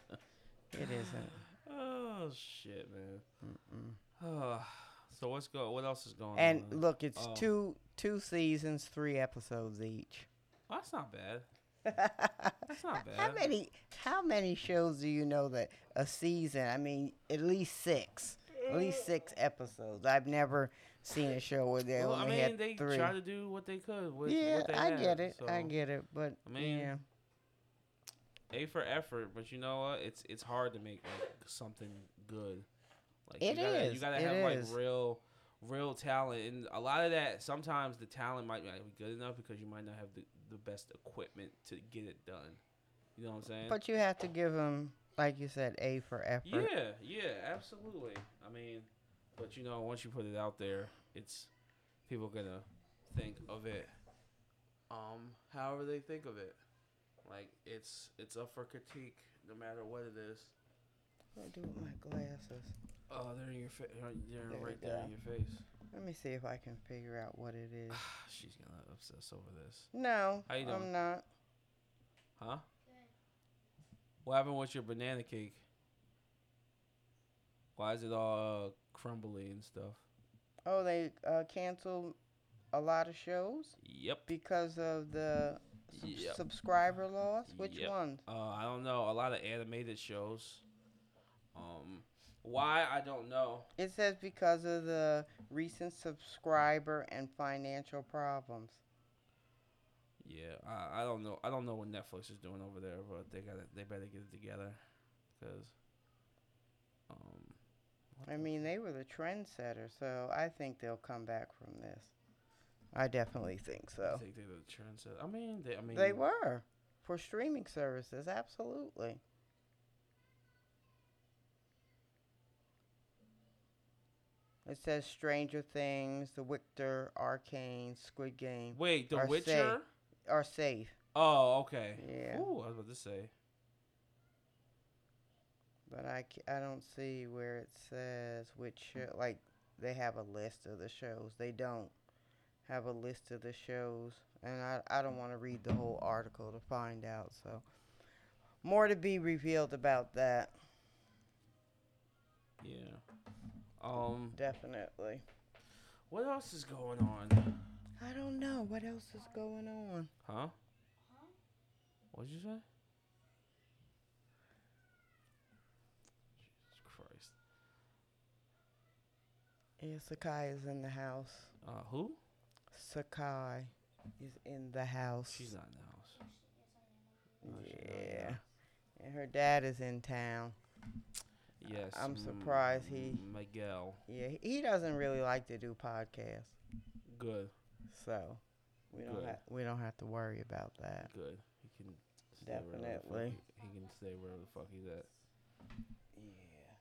It isn't. Oh shit, man. Mm-mm. Oh, *sighs* so what's go? What else is going And on? And look, it's Oh. two two seasons, three episodes each. Oh, that's not bad. *laughs* That's not bad. How many how many shows do you know that a season? I mean, at least six, at least eh. six episodes. I've never seen a show where they Well, I only mean, had they three. try to do what they could with yeah, what they I had, get it. I get it. But I mean, yeah, A for effort, but you know what? It's it's hard to make like something good. Like It you gotta, is, You gotta it have is. like real, real talent, and a lot of that. Sometimes the talent might not be good enough because you might not have the, the best equipment to get it done. You know what I'm saying? but you have to give them, like you said, A for effort. yeah, yeah, absolutely. I mean, but you know, once you put it out there, it's people gonna think of it, um, however they think of it. Like it's it's up for critique no matter what it is. What do I do with my glasses? Oh, they're in your face. They're There right we there go. in your face. Let me see if I can figure out what it is. *sighs* She's gonna obsess over this, No, How you doing? I'm not. huh? What happened with your banana cake? Why is it all uh, crumbly and stuff? Oh, they uh, canceled a lot of shows Yep. because of the sub- Yep. subscriber loss. Which Yep. ones? Uh, I don't know. A lot of animated shows. Why I don't know. It says because of the recent subscriber and financial problems. Yeah, I, I don't know. I don't know what Netflix is doing over there, but they got They better get it together, because. Um, I mean, they were the trendsetter, so I think they'll come back from this. I definitely think I so. think they're the trendsetter. I mean, they. I mean, They were for streaming services, absolutely. It says Stranger Things, The Witcher, Arcane, Squid Game Wait, The Are safe. Witcher. are safe. Oh, okay. Yeah. Ooh, I was about to say. But I, I don't see where it says which show. Like they have a list of the shows. They don't have a list of the shows, and I I don't want to read the whole article to find out. So more to be revealed about that. Yeah. Um, Definitely. what else is going on? I don't know what else is going on. Huh? What'd you say? Jesus Christ. Yeah, Sakai is in the house. Uh, who? Sakai is in the house. She's not in the house. Oh, she's Yeah. And her dad is in town. Yes. I'm surprised he- Miguel. Yeah, he- doesn't really like to do podcasts, Good. so we don't Good. ha- we don't have to worry about that. Good. He can. Stay wherever the fuck Definitely. He, he can stay wherever the fuck he's at. Yeah.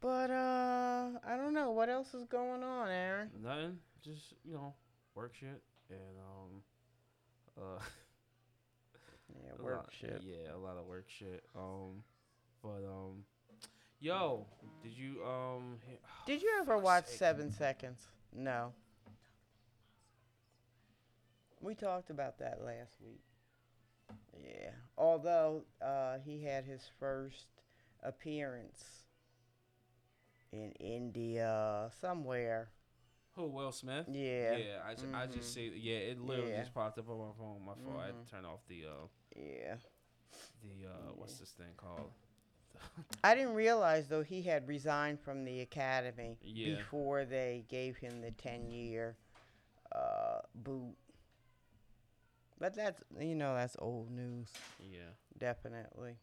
But uh, I don't know what else is going on, Aaron. Nothing. Just you know, work shit and um, uh. *laughs* Yeah, work lot- shit. Yeah, a lot of work shit. Um, but um, yo, did you um? *sighs* Did you ever watch sake. Seven Seconds? No. We talked about that last week. Yeah. Although uh, he had his first appearance in India somewhere. Who Will Smith? Yeah. Yeah, I, ju- I just see. Yeah, it literally Yeah. just popped up on my phone. My phone. I had Mhm. to turn off the uh Yeah. the uh what's this thing called? I didn't realize though he had resigned from the academy Yeah. before they gave him the ten year uh, boot. But that's you know that's old news. Yeah. Definitely.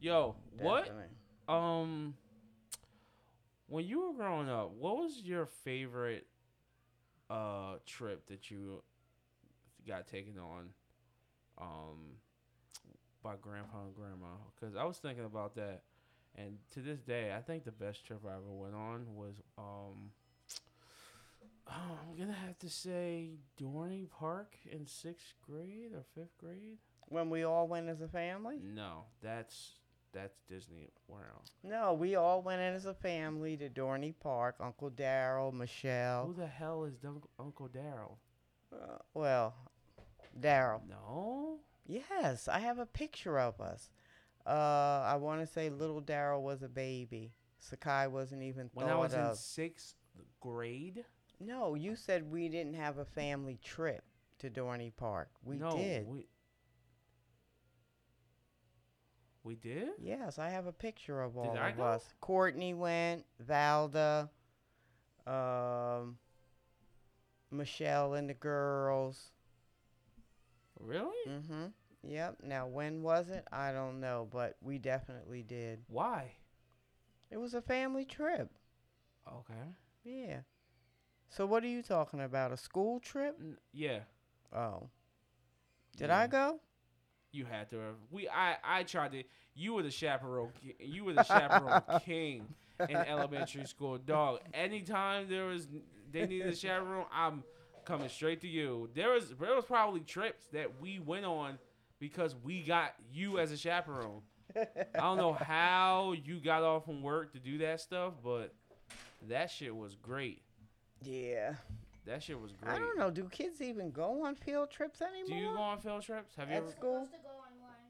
Yo, what? definitely. Um, when you were growing up, what was your favorite uh trip that you got taken on? Um, by grandpa and grandma because I was thinking about that, and to this day, I think the best trip I ever went on was um. oh, *sighs* I'm gonna have to say Dorney Park in sixth grade or fifth grade. When we all went as a family? No, that's that's Disney World. No, we all went in as a family to Dorney Park. Uncle Daryl, Michelle. Who the hell is Dun- Uncle Daryl? Uh, well, Daryl. No. Yes, I have a picture of us. Uh, I want to say little Daryl was a baby. Sakai wasn't even When I was in of. sixth grade. No, you said we didn't have a family trip to Dorney Park. We no, did. We, we did. Yes, I have a picture of all I of us. Courtney went, Valda, um, Michelle and the girls. Really? Mm-hmm. Yep. Now, when was it? I don't know, but we definitely did. Why? It was a family trip. Okay. Yeah. So what are you talking about? A school trip? N- yeah. Oh. Did Yeah. I go? You had to have. We. I. I tried to. You were the chaperone. ki- You were the chaperone *laughs* king in elementary school. Dog. Anytime there was, they needed a chaperone. I'm coming straight to you. There was. There was probably trips that we went on because we got you as a chaperone. I don't know *laughs* how you got off from work to do that stuff, but that shit was great. Yeah. That shit was great. I don't know. Do kids even go on field trips anymore? Do you go on field trips? Have you At ever? school? supposed to go on one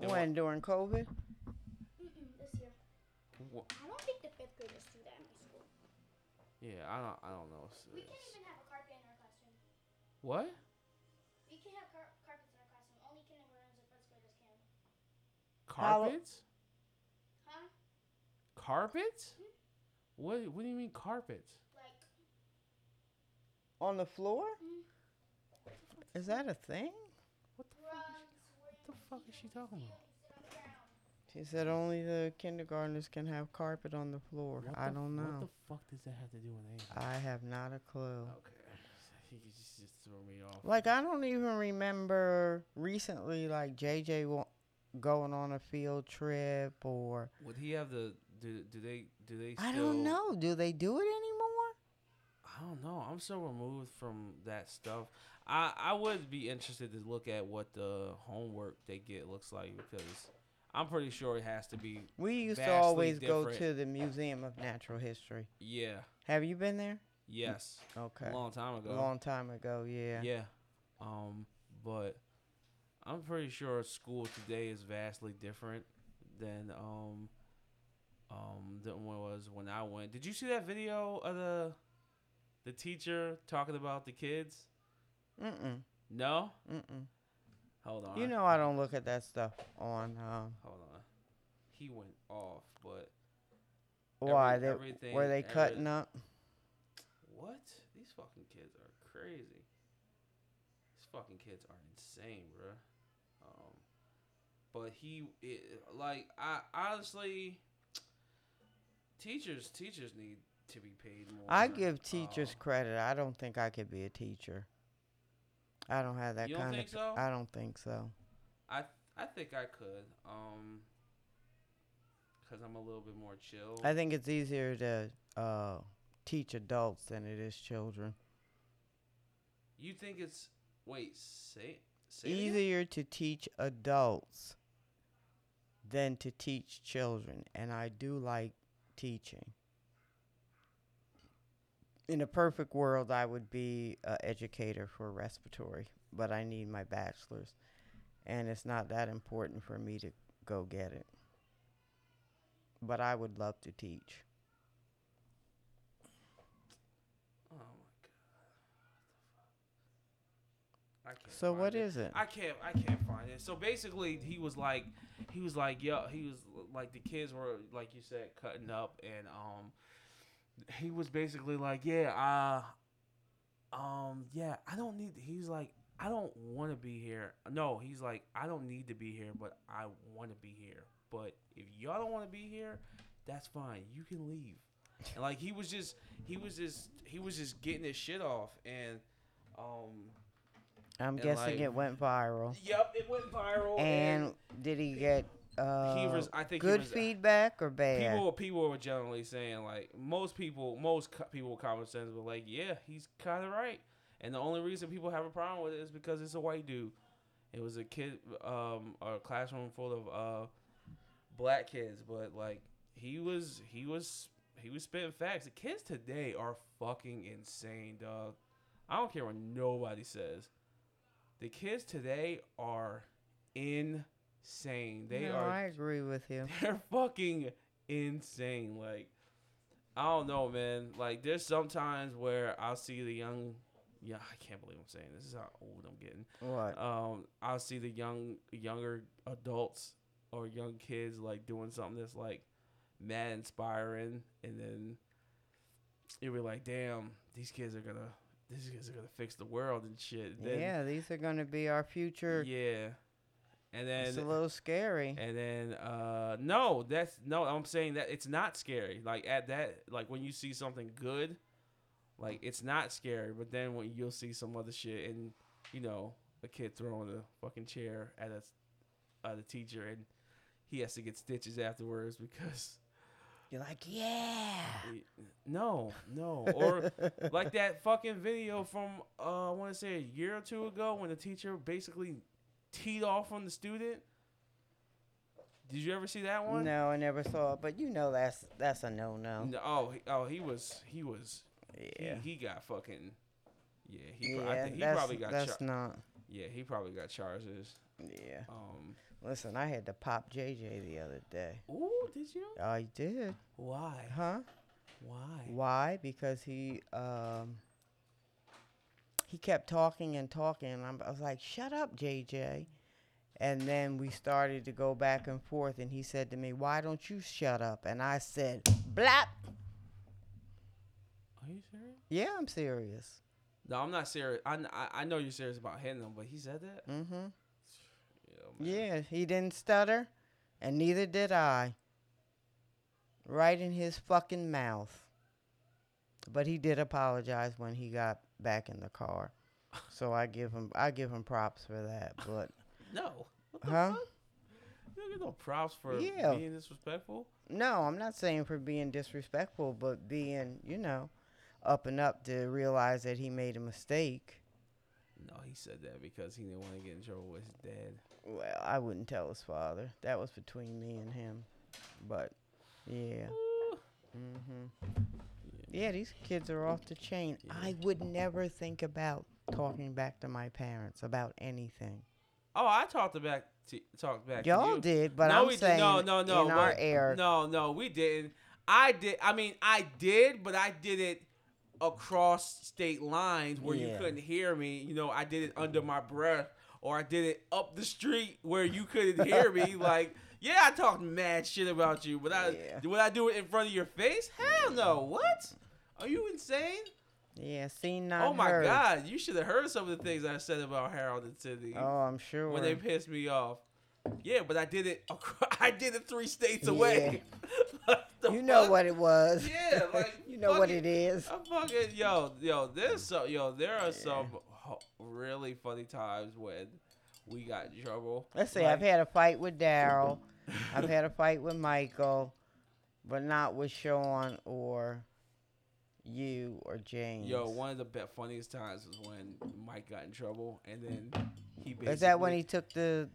Yeah, When? During COVID? Mm-mm, this year. Wha- I don't think the fifth graders do that in my school. Yeah, I don't. I don't know. We can't even have a carpet in our classroom. What? We can have car- carpets in our classroom. Only kindergartners and first graders can. How lo- Carpets? Huh? Carpets? What? What do you mean carpets? Like, On the floor? Mm. Is that a thing? What the fuck? rugs, What the fuck is she talking about? sit on the ground. She said only the kindergartners can have carpet on the floor. What I the- don't know. What know. the fuck does that have to do with anything? I have not a clue. okay. He just, just threw me off. Like I don't even remember recently like JJ wa- going on a field trip or Would he have the? Do, do they? Do they? Still, I don't know. Do they do it anymore? I don't know. I'm so removed from that stuff. I I would be interested to look at what the homework they get looks like because I'm pretty sure it has to be. We used to always go to the Museum of Natural History. Yeah. Have you been there? Yes. Okay. A long time ago. A long time ago, yeah. Yeah. Um, but I'm pretty sure school today is vastly different than um um than what it was when I went. Did you see that video of the the teacher talking about the kids? Mm-mm. No? Mm-mm. Hold on. You know I don't look at that stuff on um Hold on. He went off, but why Every- they everything- were they every- cutting up? What? These fucking kids are crazy. These fucking kids are insane, bruh. Um, but he, it, like, I honestly, teachers, teachers need to be paid more. I give teachers Um, credit. I don't think I could be a teacher. I don't have that You don't kind think of. so? I don't think so. I, I think I could. Um, cause I'm a little bit more chill. I think it's easier to uh, teach adults than it is children. you think it's wait, say, say? Easier to teach adults than to teach children, and I do like teaching. In a perfect world, I would be an educator for respiratory, but I need my bachelor's, and it's not that important for me to go get it. But I would love to teach. Oh my god. I can't So what it. is it? I can't I can't find it. So basically he was like he was like yo he was like the kids were like you said cutting up and um he was basically like yeah uh um yeah I don't need he's like I don't want to be here. No, he's like I don't need to be here, but I want to be here. But if y'all don't want to be here, that's fine. You can leave. And like he was just he was just he was just getting his shit off and um I'm And, guessing like- it went viral. Yep, it went viral. And did he get uh, he was, I think good was, feedback or bad? People, people were generally saying like most people, most co- people with common sense were like, yeah, he's kind of right. And the only reason people have a problem with it is because it's a white dude. It was a kid, um, a classroom full of uh, black kids, but like he was, he was, he was spitting facts. The kids today are fucking insane, dog. I don't care what nobody says. The kids today are insane. They no, are I agree with you. *laughs* they're fucking insane. Like, I don't know, man. Like, there's sometimes where I'll see the young, yeah, I can't believe I'm saying this. this is how old I'm getting. What? Um, I'll see the young, younger adults or young kids like doing something that's like mad inspiring, and then you'll be like, damn, these kids are gonna, these guys are gonna fix the world and shit. Then, yeah, these are going to be our future. yeah. And then it's a little scary. and then uh no, that's no, I'm saying that it's not scary. Like at that like when you see something good, like it's not scary, but then when you'll see some other shit and you know, a kid throwing a fucking chair at a at a teacher and he has to get stitches afterwards *laughs* because You're like, yeah. no, no. Or like that fucking video from uh I want to say a year or two ago when the teacher basically teed off on the student. Did you ever see that one? No, I never saw it, but you know that's that's a no no. Oh, oh, he was, he was, Yeah. he, he got fucking, yeah, he, pro- yeah, I think he probably got, that's char- not. yeah, he probably got charges. Yeah. Um, Listen, I had to pop JJ the other day. ooh, did you? I did. Why? Huh? Why? Why? Because he um he kept talking and talking and I'm, I was like, "Shut up, JJ." And then we started to go back and forth and he said to me, "Why don't you shut up?" And I said, "Blap." Are you serious? Yeah, I'm serious. No, I'm not serious. I, I, I know you're serious about hitting him, but he said that. Mhm. Yeah, man. Yeah, he didn't stutter and neither did I. Right in his fucking mouth. But he did apologize when he got back in the car. So I give him I give him props for that. But *laughs* No. Huh? fuck? You don't get no props for Yeah. being disrespectful. no, I'm not saying for being disrespectful, but being, you know, up and up to realize that he made a mistake. No, he said that because he didn't want to get in trouble with his dad. Well, I wouldn't tell his father. That was between me and him. But yeah. Ooh. Mhm. Yeah. Yeah, these kids are off the chain. Yeah. I would never think about talking back to my parents about anything. Oh, I talked back to talked back. Y'all you. did, but no, I'm we saying no, no, no. in our air. No, no, we didn't. I did. I mean, I did, but I did it across state lines where you couldn't hear me. You know, I did it under my breath, or I did it up the street where you couldn't hear me. *laughs* Like, yeah, I talked mad shit about you, but I Yeah. would I do it in front of your face? Hell no. What? Are you insane? Yeah, seen not oh my heard. god, you should have heard some of the things I said about Harold and Cindy Oh, I'm sure. when they pissed me off. Yeah, but I did it. *laughs* I did it three states away. *laughs* The you know what it was. Yeah, like you know what it is. I'm fucking yo, yo. There's so yo. There are some ho- really funny times when we got in trouble. Let's see. Like, I've had a fight with Daryl. *laughs* I've had a fight with Michael, but not with Sean or you or James. Yo, one of the be- funniest times was when Mike got in trouble, and then he basically. is that when he took the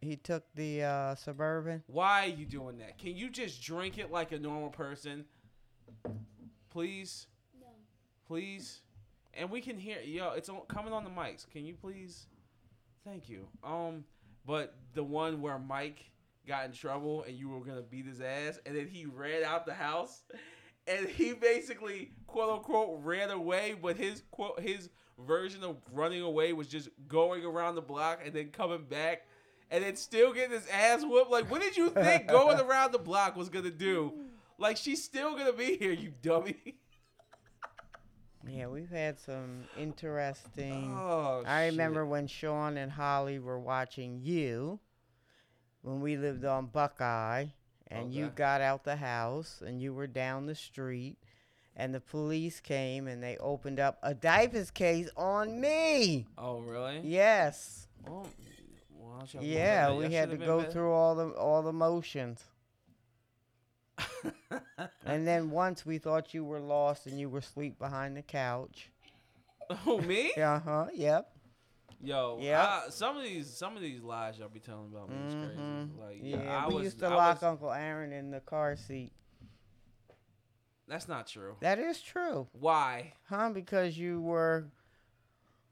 he took the uh, suburban? Why are you doing that? Can you just drink it like a normal person, please? No. please? And we can hear yo, it's on, coming on the mics. Can you please? Thank you. Um, but the one where Mike got in trouble and you were gonna beat his ass, and then he ran out the house, and he basically quote unquote ran away, but his quote his version of running away was just going around the block and then coming back. And then still getting his ass whooped. Like, what did you think *laughs* going around the block was gonna do? Like, she's still gonna be here, you dummy. Yeah, we've had some interesting. Oh, I shit. remember when Sean and Holly were watching you when we lived on Buckeye, and you got out the house and you were down the street, and the police came and they opened up a DYFS case on me. Oh, really? Yes. Well, don't y'all Yeah, we had to go through all the all the motions. *laughs* And then once we thought you were lost and you were asleep behind the couch. *laughs* Oh me? Uh huh. Yep. Yo, Yep. I- some of these some of these lies y'all be telling about me is Mhm. crazy. Like, Yeah, I we was, used to I lock was- Uncle Aaron in the car seat. That's not true. That is true, Why? huh? Because you were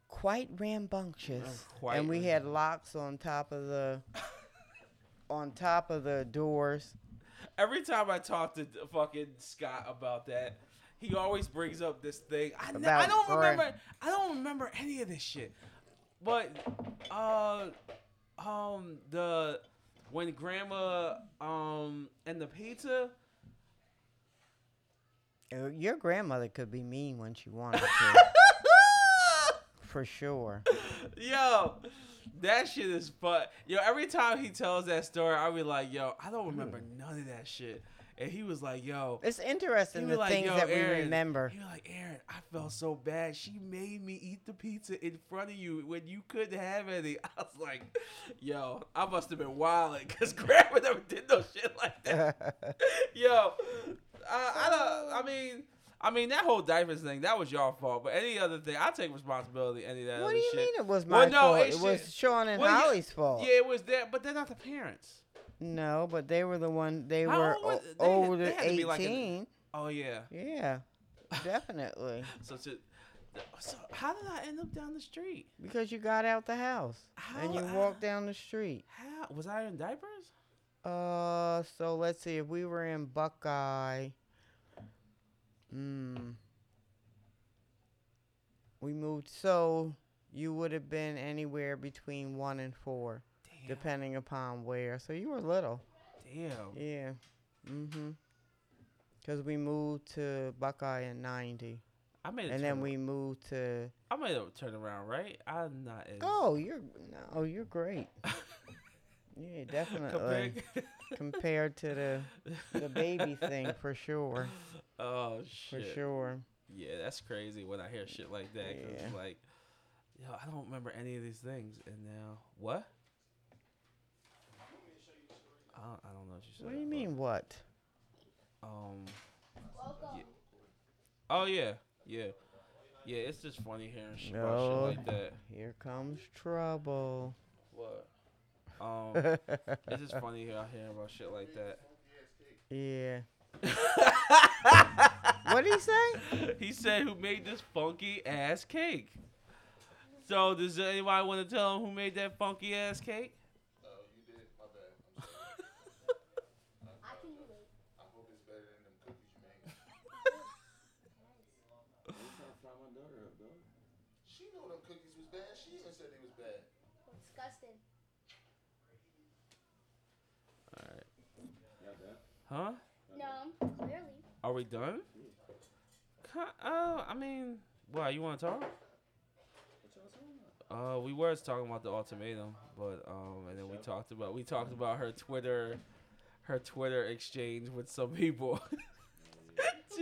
quite rambunctious, quite and we had locks on top of the on top of the doors. Every time I talk to fucking Scott about that, he always brings up this thing. I, n- I don't Fred. remember. I don't remember any of this shit. But uh, um, the when Grandma um and the pizza. Uh, Your grandmother could be mean when she wanted to, *laughs* for sure. Yo, that shit is fun. Yo, every time he tells that story, I be like, yo, I don't remember mm. none of that shit. And he was like, yo, It's interesting the like, things that Aaron. we remember. He was like, Aaron, I felt so bad. She made me eat the pizza in front of you when you couldn't have any. *laughs* I was like, yo, I must have been wilding because *laughs* grandma never did no shit like that. *laughs* yo, I, I don't. I mean. I mean that whole DYFS thing that was your fault, but any other thing I take responsibility. Any of that what do you shit. mean it was my Well, no, fault? it It was Sean and well, yeah- Holly's fault. Yeah, it was there, but they're not the parents. No, but they were the one. They How were was- o- they- over they the had to be like eighteen. Oh yeah. Yeah, definitely. *laughs* So, to, so how did I end up down the street? Because you got out the house and you How- walked down the street. How was I in diapers? Uh, so let's see. If we were in Buckeye, hmm, So you would have been anywhere between one and four, Damn. depending upon where. So you were little. Damn. Yeah. Mm-hmm. Because we moved to Buckeye in '90, I made a and then we moved to. I made a turn around, right? I'm not Oh, you're no, you're great. *laughs* Yeah, definitely. compared. *laughs* Compared to the the baby thing, for sure, *laughs* oh shit. for sure. Yeah, that's crazy when I hear shit like that. 'cause it's Yeah. like, yo, I don't remember any of these things, and now what? I don't, I don't know what you said. What do you but, mean? What? Um. Welcome. Yeah. Oh yeah, yeah, yeah. It's just funny hearing shit, about No. shit like that. Here comes trouble. What? Um, *laughs* it's just funny hear- hearing about shit like that. yeah. *laughs* What did he say? *laughs* he said, "Who made this funky ass cake?" So does anybody want to tell him who made that funky ass cake? Oh, you did? My bad. I'm sorry. *laughs* I can relate. I hope it's better than them cookies you made. I'm trying to fry my daughter up, dog. She knew them cookies was bad. She even said they was bad. Disgusting. All right. Y'all? Huh? No, clearly. Are we done? Ki- Uh, I mean, well, you want to talk? What y'all talking about? Uh, we were talking about the ultimatum, but um, and then we talked about we talked about her Twitter, her Twitter exchange with some people. *laughs*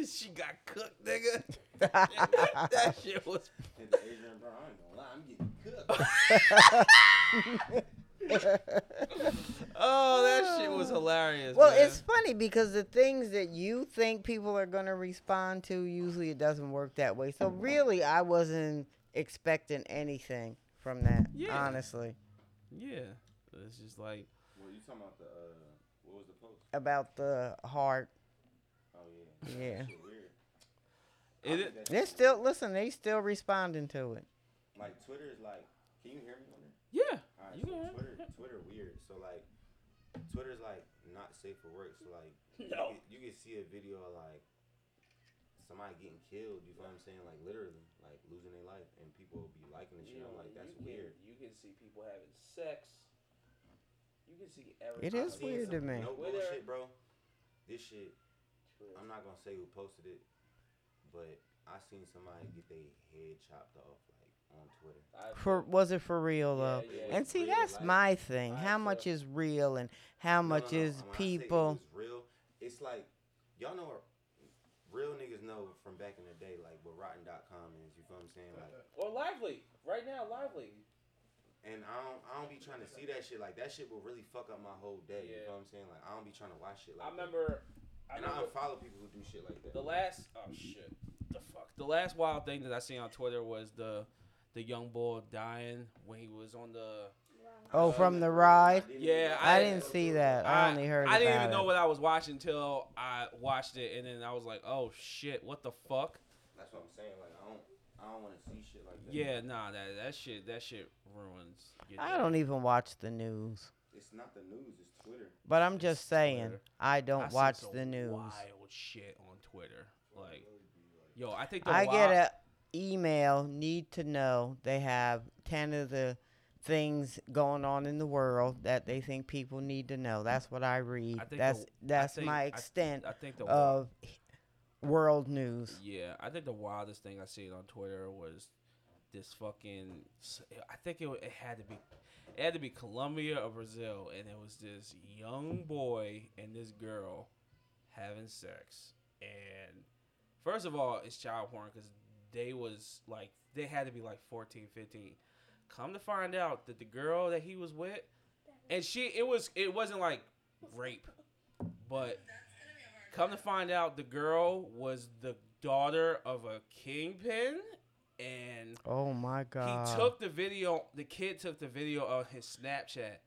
She got cooked, nigga. *laughs* that shit was. Hit the Adrian Brown. I ain't gonna I'm getting cooked. *laughs* Oh, that shit was *laughs* hilarious. Well, man. it's funny because the things that you think people are going to respond to, usually it doesn't work that way. So really, I wasn't expecting anything from that. Yeah. Honestly, yeah. It's just like Well, you talking about the, uh, what was the post? about the heart. Oh, yeah. Yeah. That shit weird. It think i- that They're still listen. They still responding to it. Like, Twitter is like, can you hear me on there? yeah. Alright, You so can. Twitter, Twitter weird. So like, Twitter's like not safe for work. So like, *laughs* No. you, can, you can see a video of like somebody getting killed. You know what I'm saying? Like literally, like losing their life, and people will be liking the shit. I'm like, that's weird. You can see people having sex. You can see everything. It I is seen weird to me. No Twitter. bullshit, bro. This shit. I'm not gonna say who posted it, but I seen somebody get their head chopped off like on Twitter. For was it for real though? Yeah, yeah. And see, Real that's life. my thing. Alright, How so- much is real and how No, much no, no. is When I say it people? was real. It's like y'all know real niggas know from back in the day, like what Rotten.com is. You feel what I'm saying? Like, Or LiveLeak. Right now, LiveLeak. and I don't, I don't be trying to see that shit. Like that shit will really fuck up my whole day. You know what I'm saying? Like I don't be trying to watch shit like I that. remember. I and I remember unfollow people who do shit like that. the last. Oh shit. The fuck. The last wild thing that I seen on Twitter was the the young boy dying when he was on the. Oh, uh, from the ride. Yeah, I, I- didn't see that. I, only heard. I didn't about even know what I was watching until I watched it, and then I was like, "Oh shit, what the fuck?" That's what I'm saying. Like I don't, I don't want to see shit like that. Yeah, nah, that that shit that shit ruins. I day. don't even watch the news. It's not the news. It's Twitter. But I'm just It's saying, Twitter. I I don't see watch the news. Wild shit on Twitter, like yo. I think the I wild, get a email. Need to know. They have ten of the things going on in the world that they think people need to know. That's what I read. I think the- that's I that's think- my I- extent I think the of world news. Yeah, I think the wildest thing I seen on Twitter was this fucking. I think it, it had to be, it had to be Colombia or Brazil, and it was this young boy and this girl having sex. And first of all, it's child porn because they was like they had to be like 14, 15. Come to find out that the girl that he was with, and she it was it wasn't like rape, but Come to find out, the girl was the daughter of a kingpin, and Oh my god. he took the video. The kid took the video of his Snapchat.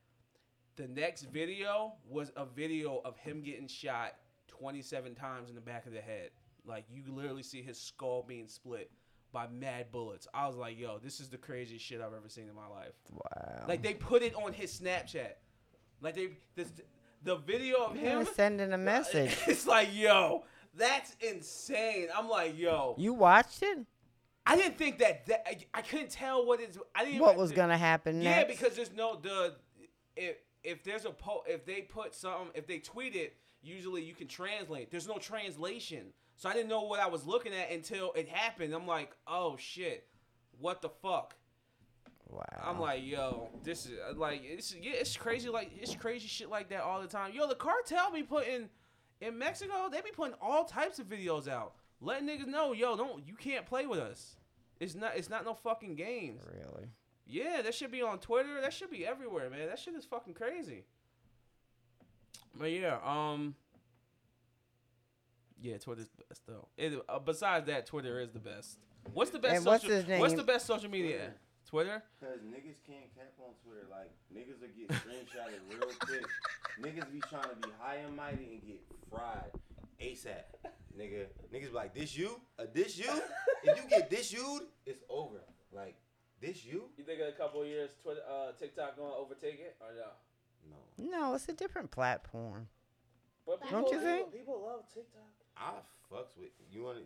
The next video was a video of him getting shot 27 times in the back of the head. Like you literally see his skull being split by mad bullets. I was like, "Yo, this is the craziest shit I've ever seen in my life." wow. Like they put it on his Snapchat. Like they this the video of You're him sending a message. *laughs* it's like, yo, that's insane. I'm like, yo, You watched it? I didn't think that, that I, I couldn't tell what is. I didn't. What was gonna happen Yeah, next? because there's no the if if there's a po if they put something if they tweet it, usually you can translate. There's no translation, so I didn't know what I was looking at until it happened. I'm like, oh shit, what the fuck? wow. I'm like, yo, this is uh, like it's yeah, it's crazy. Like it's crazy shit like that all the time. Yo, the cartel be putting in Mexico. They be putting all types of videos out, letting niggas know, yo, don't you can't play with us. It's not it's not no fucking games. really. Yeah, that should be on Twitter. That should be everywhere, man. That shit is fucking crazy. But yeah, um, yeah, Twitter's the best though. It, uh, besides that, Twitter is the best. What's the best? And what's social, his What's the best social media? Twitter. Cause niggas can't cap on Twitter. Like niggas will get screenshotted real *laughs* quick. niggas be trying to be high and mighty and get fried ASAP. Nigga, niggas be like, this you? Uh, this you? If you get this you, it's over. Like, this you? You think in a couple of years, Twitter, uh, TikTok gonna overtake it or no? No. No, it's a different platform. But Don't you people- think? people love TikTok? I fucks with you. Want to?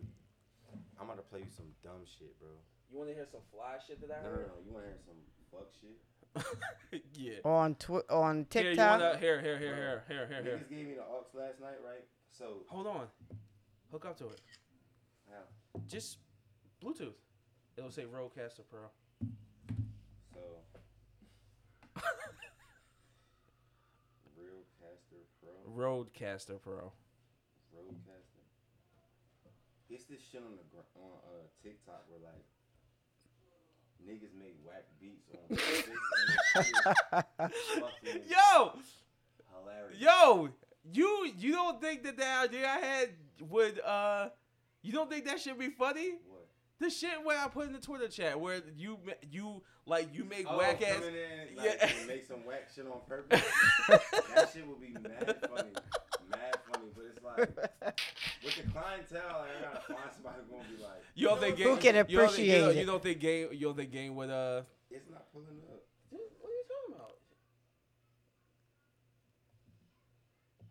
I'm about to play you some dumb shit, bro. You want to hear some fly shit that I No, no, heard? no. You want to hear some fuck shit? *laughs* yeah. On twi- on Here, you TikTok. wanna, here, here, here, here, here, here, here. Niggas gave me the aux last night, right? So Hold on. Hook up to it. how? Just Bluetooth. It'll say Rodecaster Pro. So *laughs* Real Caster Pro, Rodecaster Pro. Roadcaster. It's this shit on the gr- on uh, TikTok where like niggas make whack beats on *laughs* *laughs* Yo, hilarious. yo, you you don't think that that idea I had would uh, you don't think that should be funny? What? The shit where I put in the Twitter chat where you you like you make Oh, whack ass. in, like, Yeah. make some whack shit on purpose. *laughs* that shit would be mad funny, mad funny. But it's like *laughs* with the clientele, I gotta find somebody who's gonna be like, You don't think Who can you don't you appreciate don't, it? You don't think game? You don't think game with uh? it's not pulling up. Dude, what are you talking about?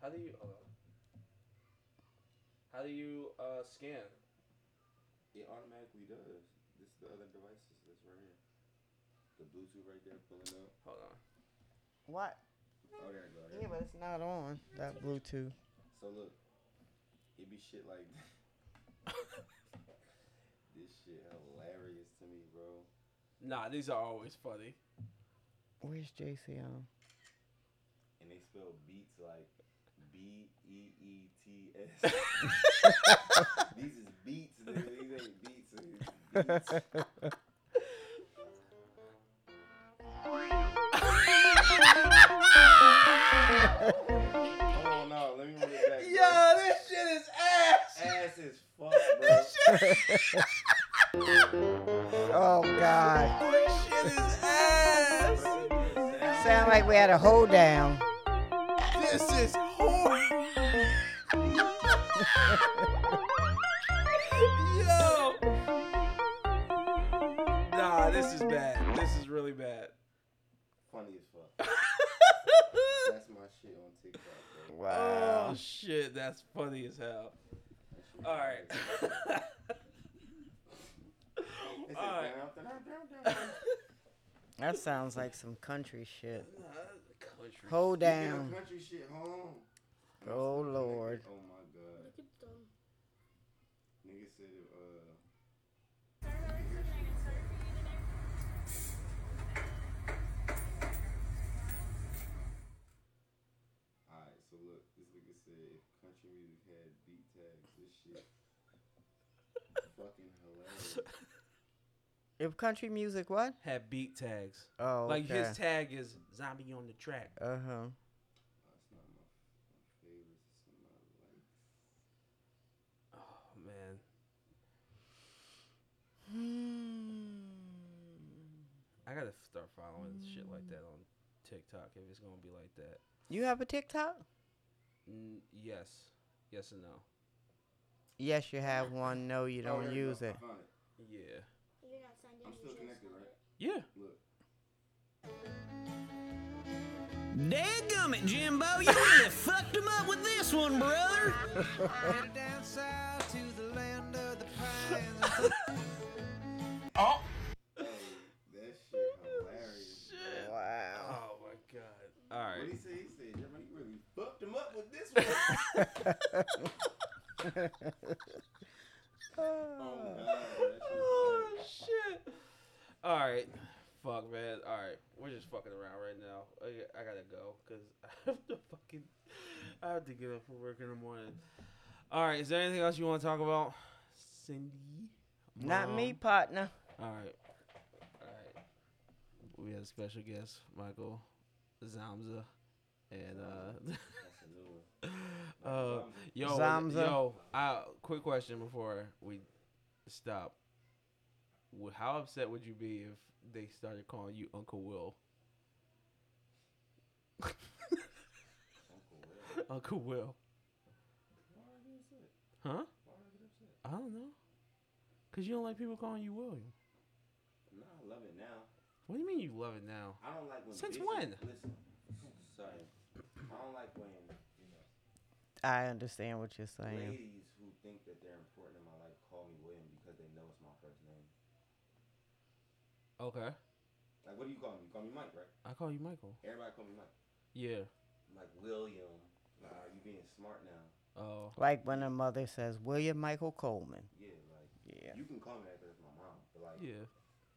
How do you? Hold on. How do you uh scan? It automatically does. This is the other devices that's right here. The Bluetooth right there pulling up. Hold on. What? Oh, there you go. There. Yeah, but it's not on that Bluetooth. So look, it be shit like *laughs* this shit hilarious to me, bro. Nah, these are always funny. Where's JCO? And they spell beats like B E E T S. *laughs* These is beats, nigga. These ain't beats. It's beats. *laughs* Oh no, let me run it back. bro. Yo, this shit is ass. ass is fuck, bro. oh God. This shit is ass. Sound like we had a hold down. This is horrible. Yo. Nah, this is bad. This is really bad. Funny as fuck. *laughs* That's my shit on TikTok, bro. Wow. Oh shit, that's funny as hell. All right. hilarious. It said, *laughs* All right. *laughs* That sounds like some country shit. Uh, country. Hold Speaking down. Country shit home. Oh, Lord. Oh my god. Look at them. Nigga said it, uh. Alright, so look, this nigga said if country music had beat tags, this shit *laughs* fucking hilarious. If country music, what? Had beat tags. Oh, Like okay. his tag is zombie on the track. Uh huh. That's not my, my favorites. It's some I like. Oh man. I gotta start following shit like that on TikTok if it's gonna be like that. You have a TikTok? Mm, yes, yes and no. Yes, you have *laughs* one. No, you Oh, don't there we go. use it. I found it. Yeah. You're not signed in. I'm still connected, right? it. Yeah. Look. Dadgummit, Jimbo, you really *laughs* fucked him up with this one, brother. Headed down south to the land of the pines. Oh. Hey, that shit hilarious. Shit. Wow. Oh my god. All What right. he say? He said, Jeremy, you really fucked him up with this one. Oh, shit *laughs* Oh shit. All right. Fuck man. All right. We're just fucking around right now. I, I gotta go because *laughs* I have to fucking. I have to get up for work in the morning. All right. Is there anything else you want to talk about, Cindy? Not me, partner. All right. All right. We had a special guest, Michael Zamza, and uh, *laughs* That's a new one. Uh, yo, Zamza. yo. I, quick question before we stop. How upset would you be if they started calling you Uncle Will? Uncle *laughs* Will. Uncle Will. Why are you upset? Huh? Why are you upset? I don't know. Cause you don't like people calling you William. No, I love it now. What do you mean you love it now? I don't like when Since bitches- when? Listen, sorry. I don't like when you know I understand what you're saying. ladies who think that they're important in my life call me William because they know it's my first name. Okay. Like, what do you call me? You call me Mike, right? I call you Michael. Everybody call me Mike. Yeah. I'm like William. Nah, you being smart now. Oh. Like when a mother says, William Michael Coleman. Yeah, like Yeah. you can call me that because it's my mom, but like Yeah.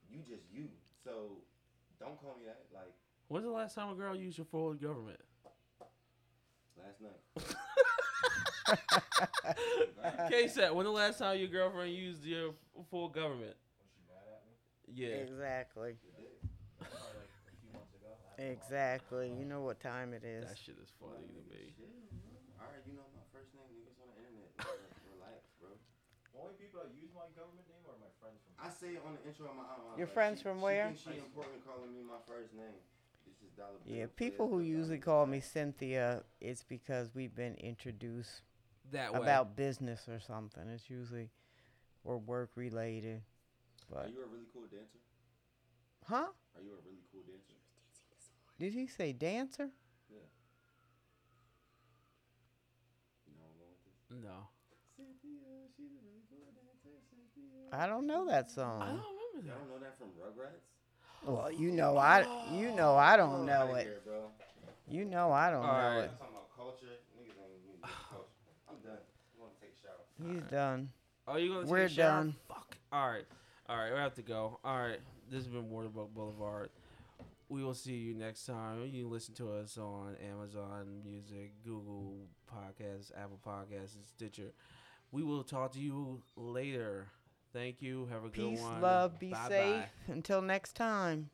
you just you. So don't call me that. Like When's the last time a girl used your full government? last night. *laughs* *laughs* K set. When the last time your girlfriend used your full government? Yeah. Exactly. Exactly. You know what time it is. That shit is funny to me. Shit. All right, you know my first name, niggas on the internet. *laughs* Relax, bro. Only people that use my government name are my friends from. I say it on the intro of my album. Your like, friends she- from she where? thinks She important calling me my first name. This is Dollar Bill. Yeah, people who usually call me Cynthia, it's because we've been introduced That way. about business or something. It's usually or work related. Are But you a really cool dancer? huh? Are you a really cool dancer? Did he say dancer? Yeah. You know where I'm going with this? no. Cynthia, she's a really cool dancer. Cynthia. I don't know that song. I don't remember Y'all that. don't know that from Rugrats? Well, you know I you know I don't know outta it. here. You know I don't know Alright. it. I'm talking about culture. Niggas ain't even culture. I'm done. I'm gonna take a shower. He's done. Oh, you gonna take We're a shower? done. Fuck. All right. All right. We have to go. All right. This has been Waterbuck Boulevard. We will see you next time. You can listen to us on Amazon Music, Google Podcasts, Apple Podcasts, and Stitcher. We will talk to you later. Thank you. Have a good Peace, one. love, be Bye-bye. safe. Until next time.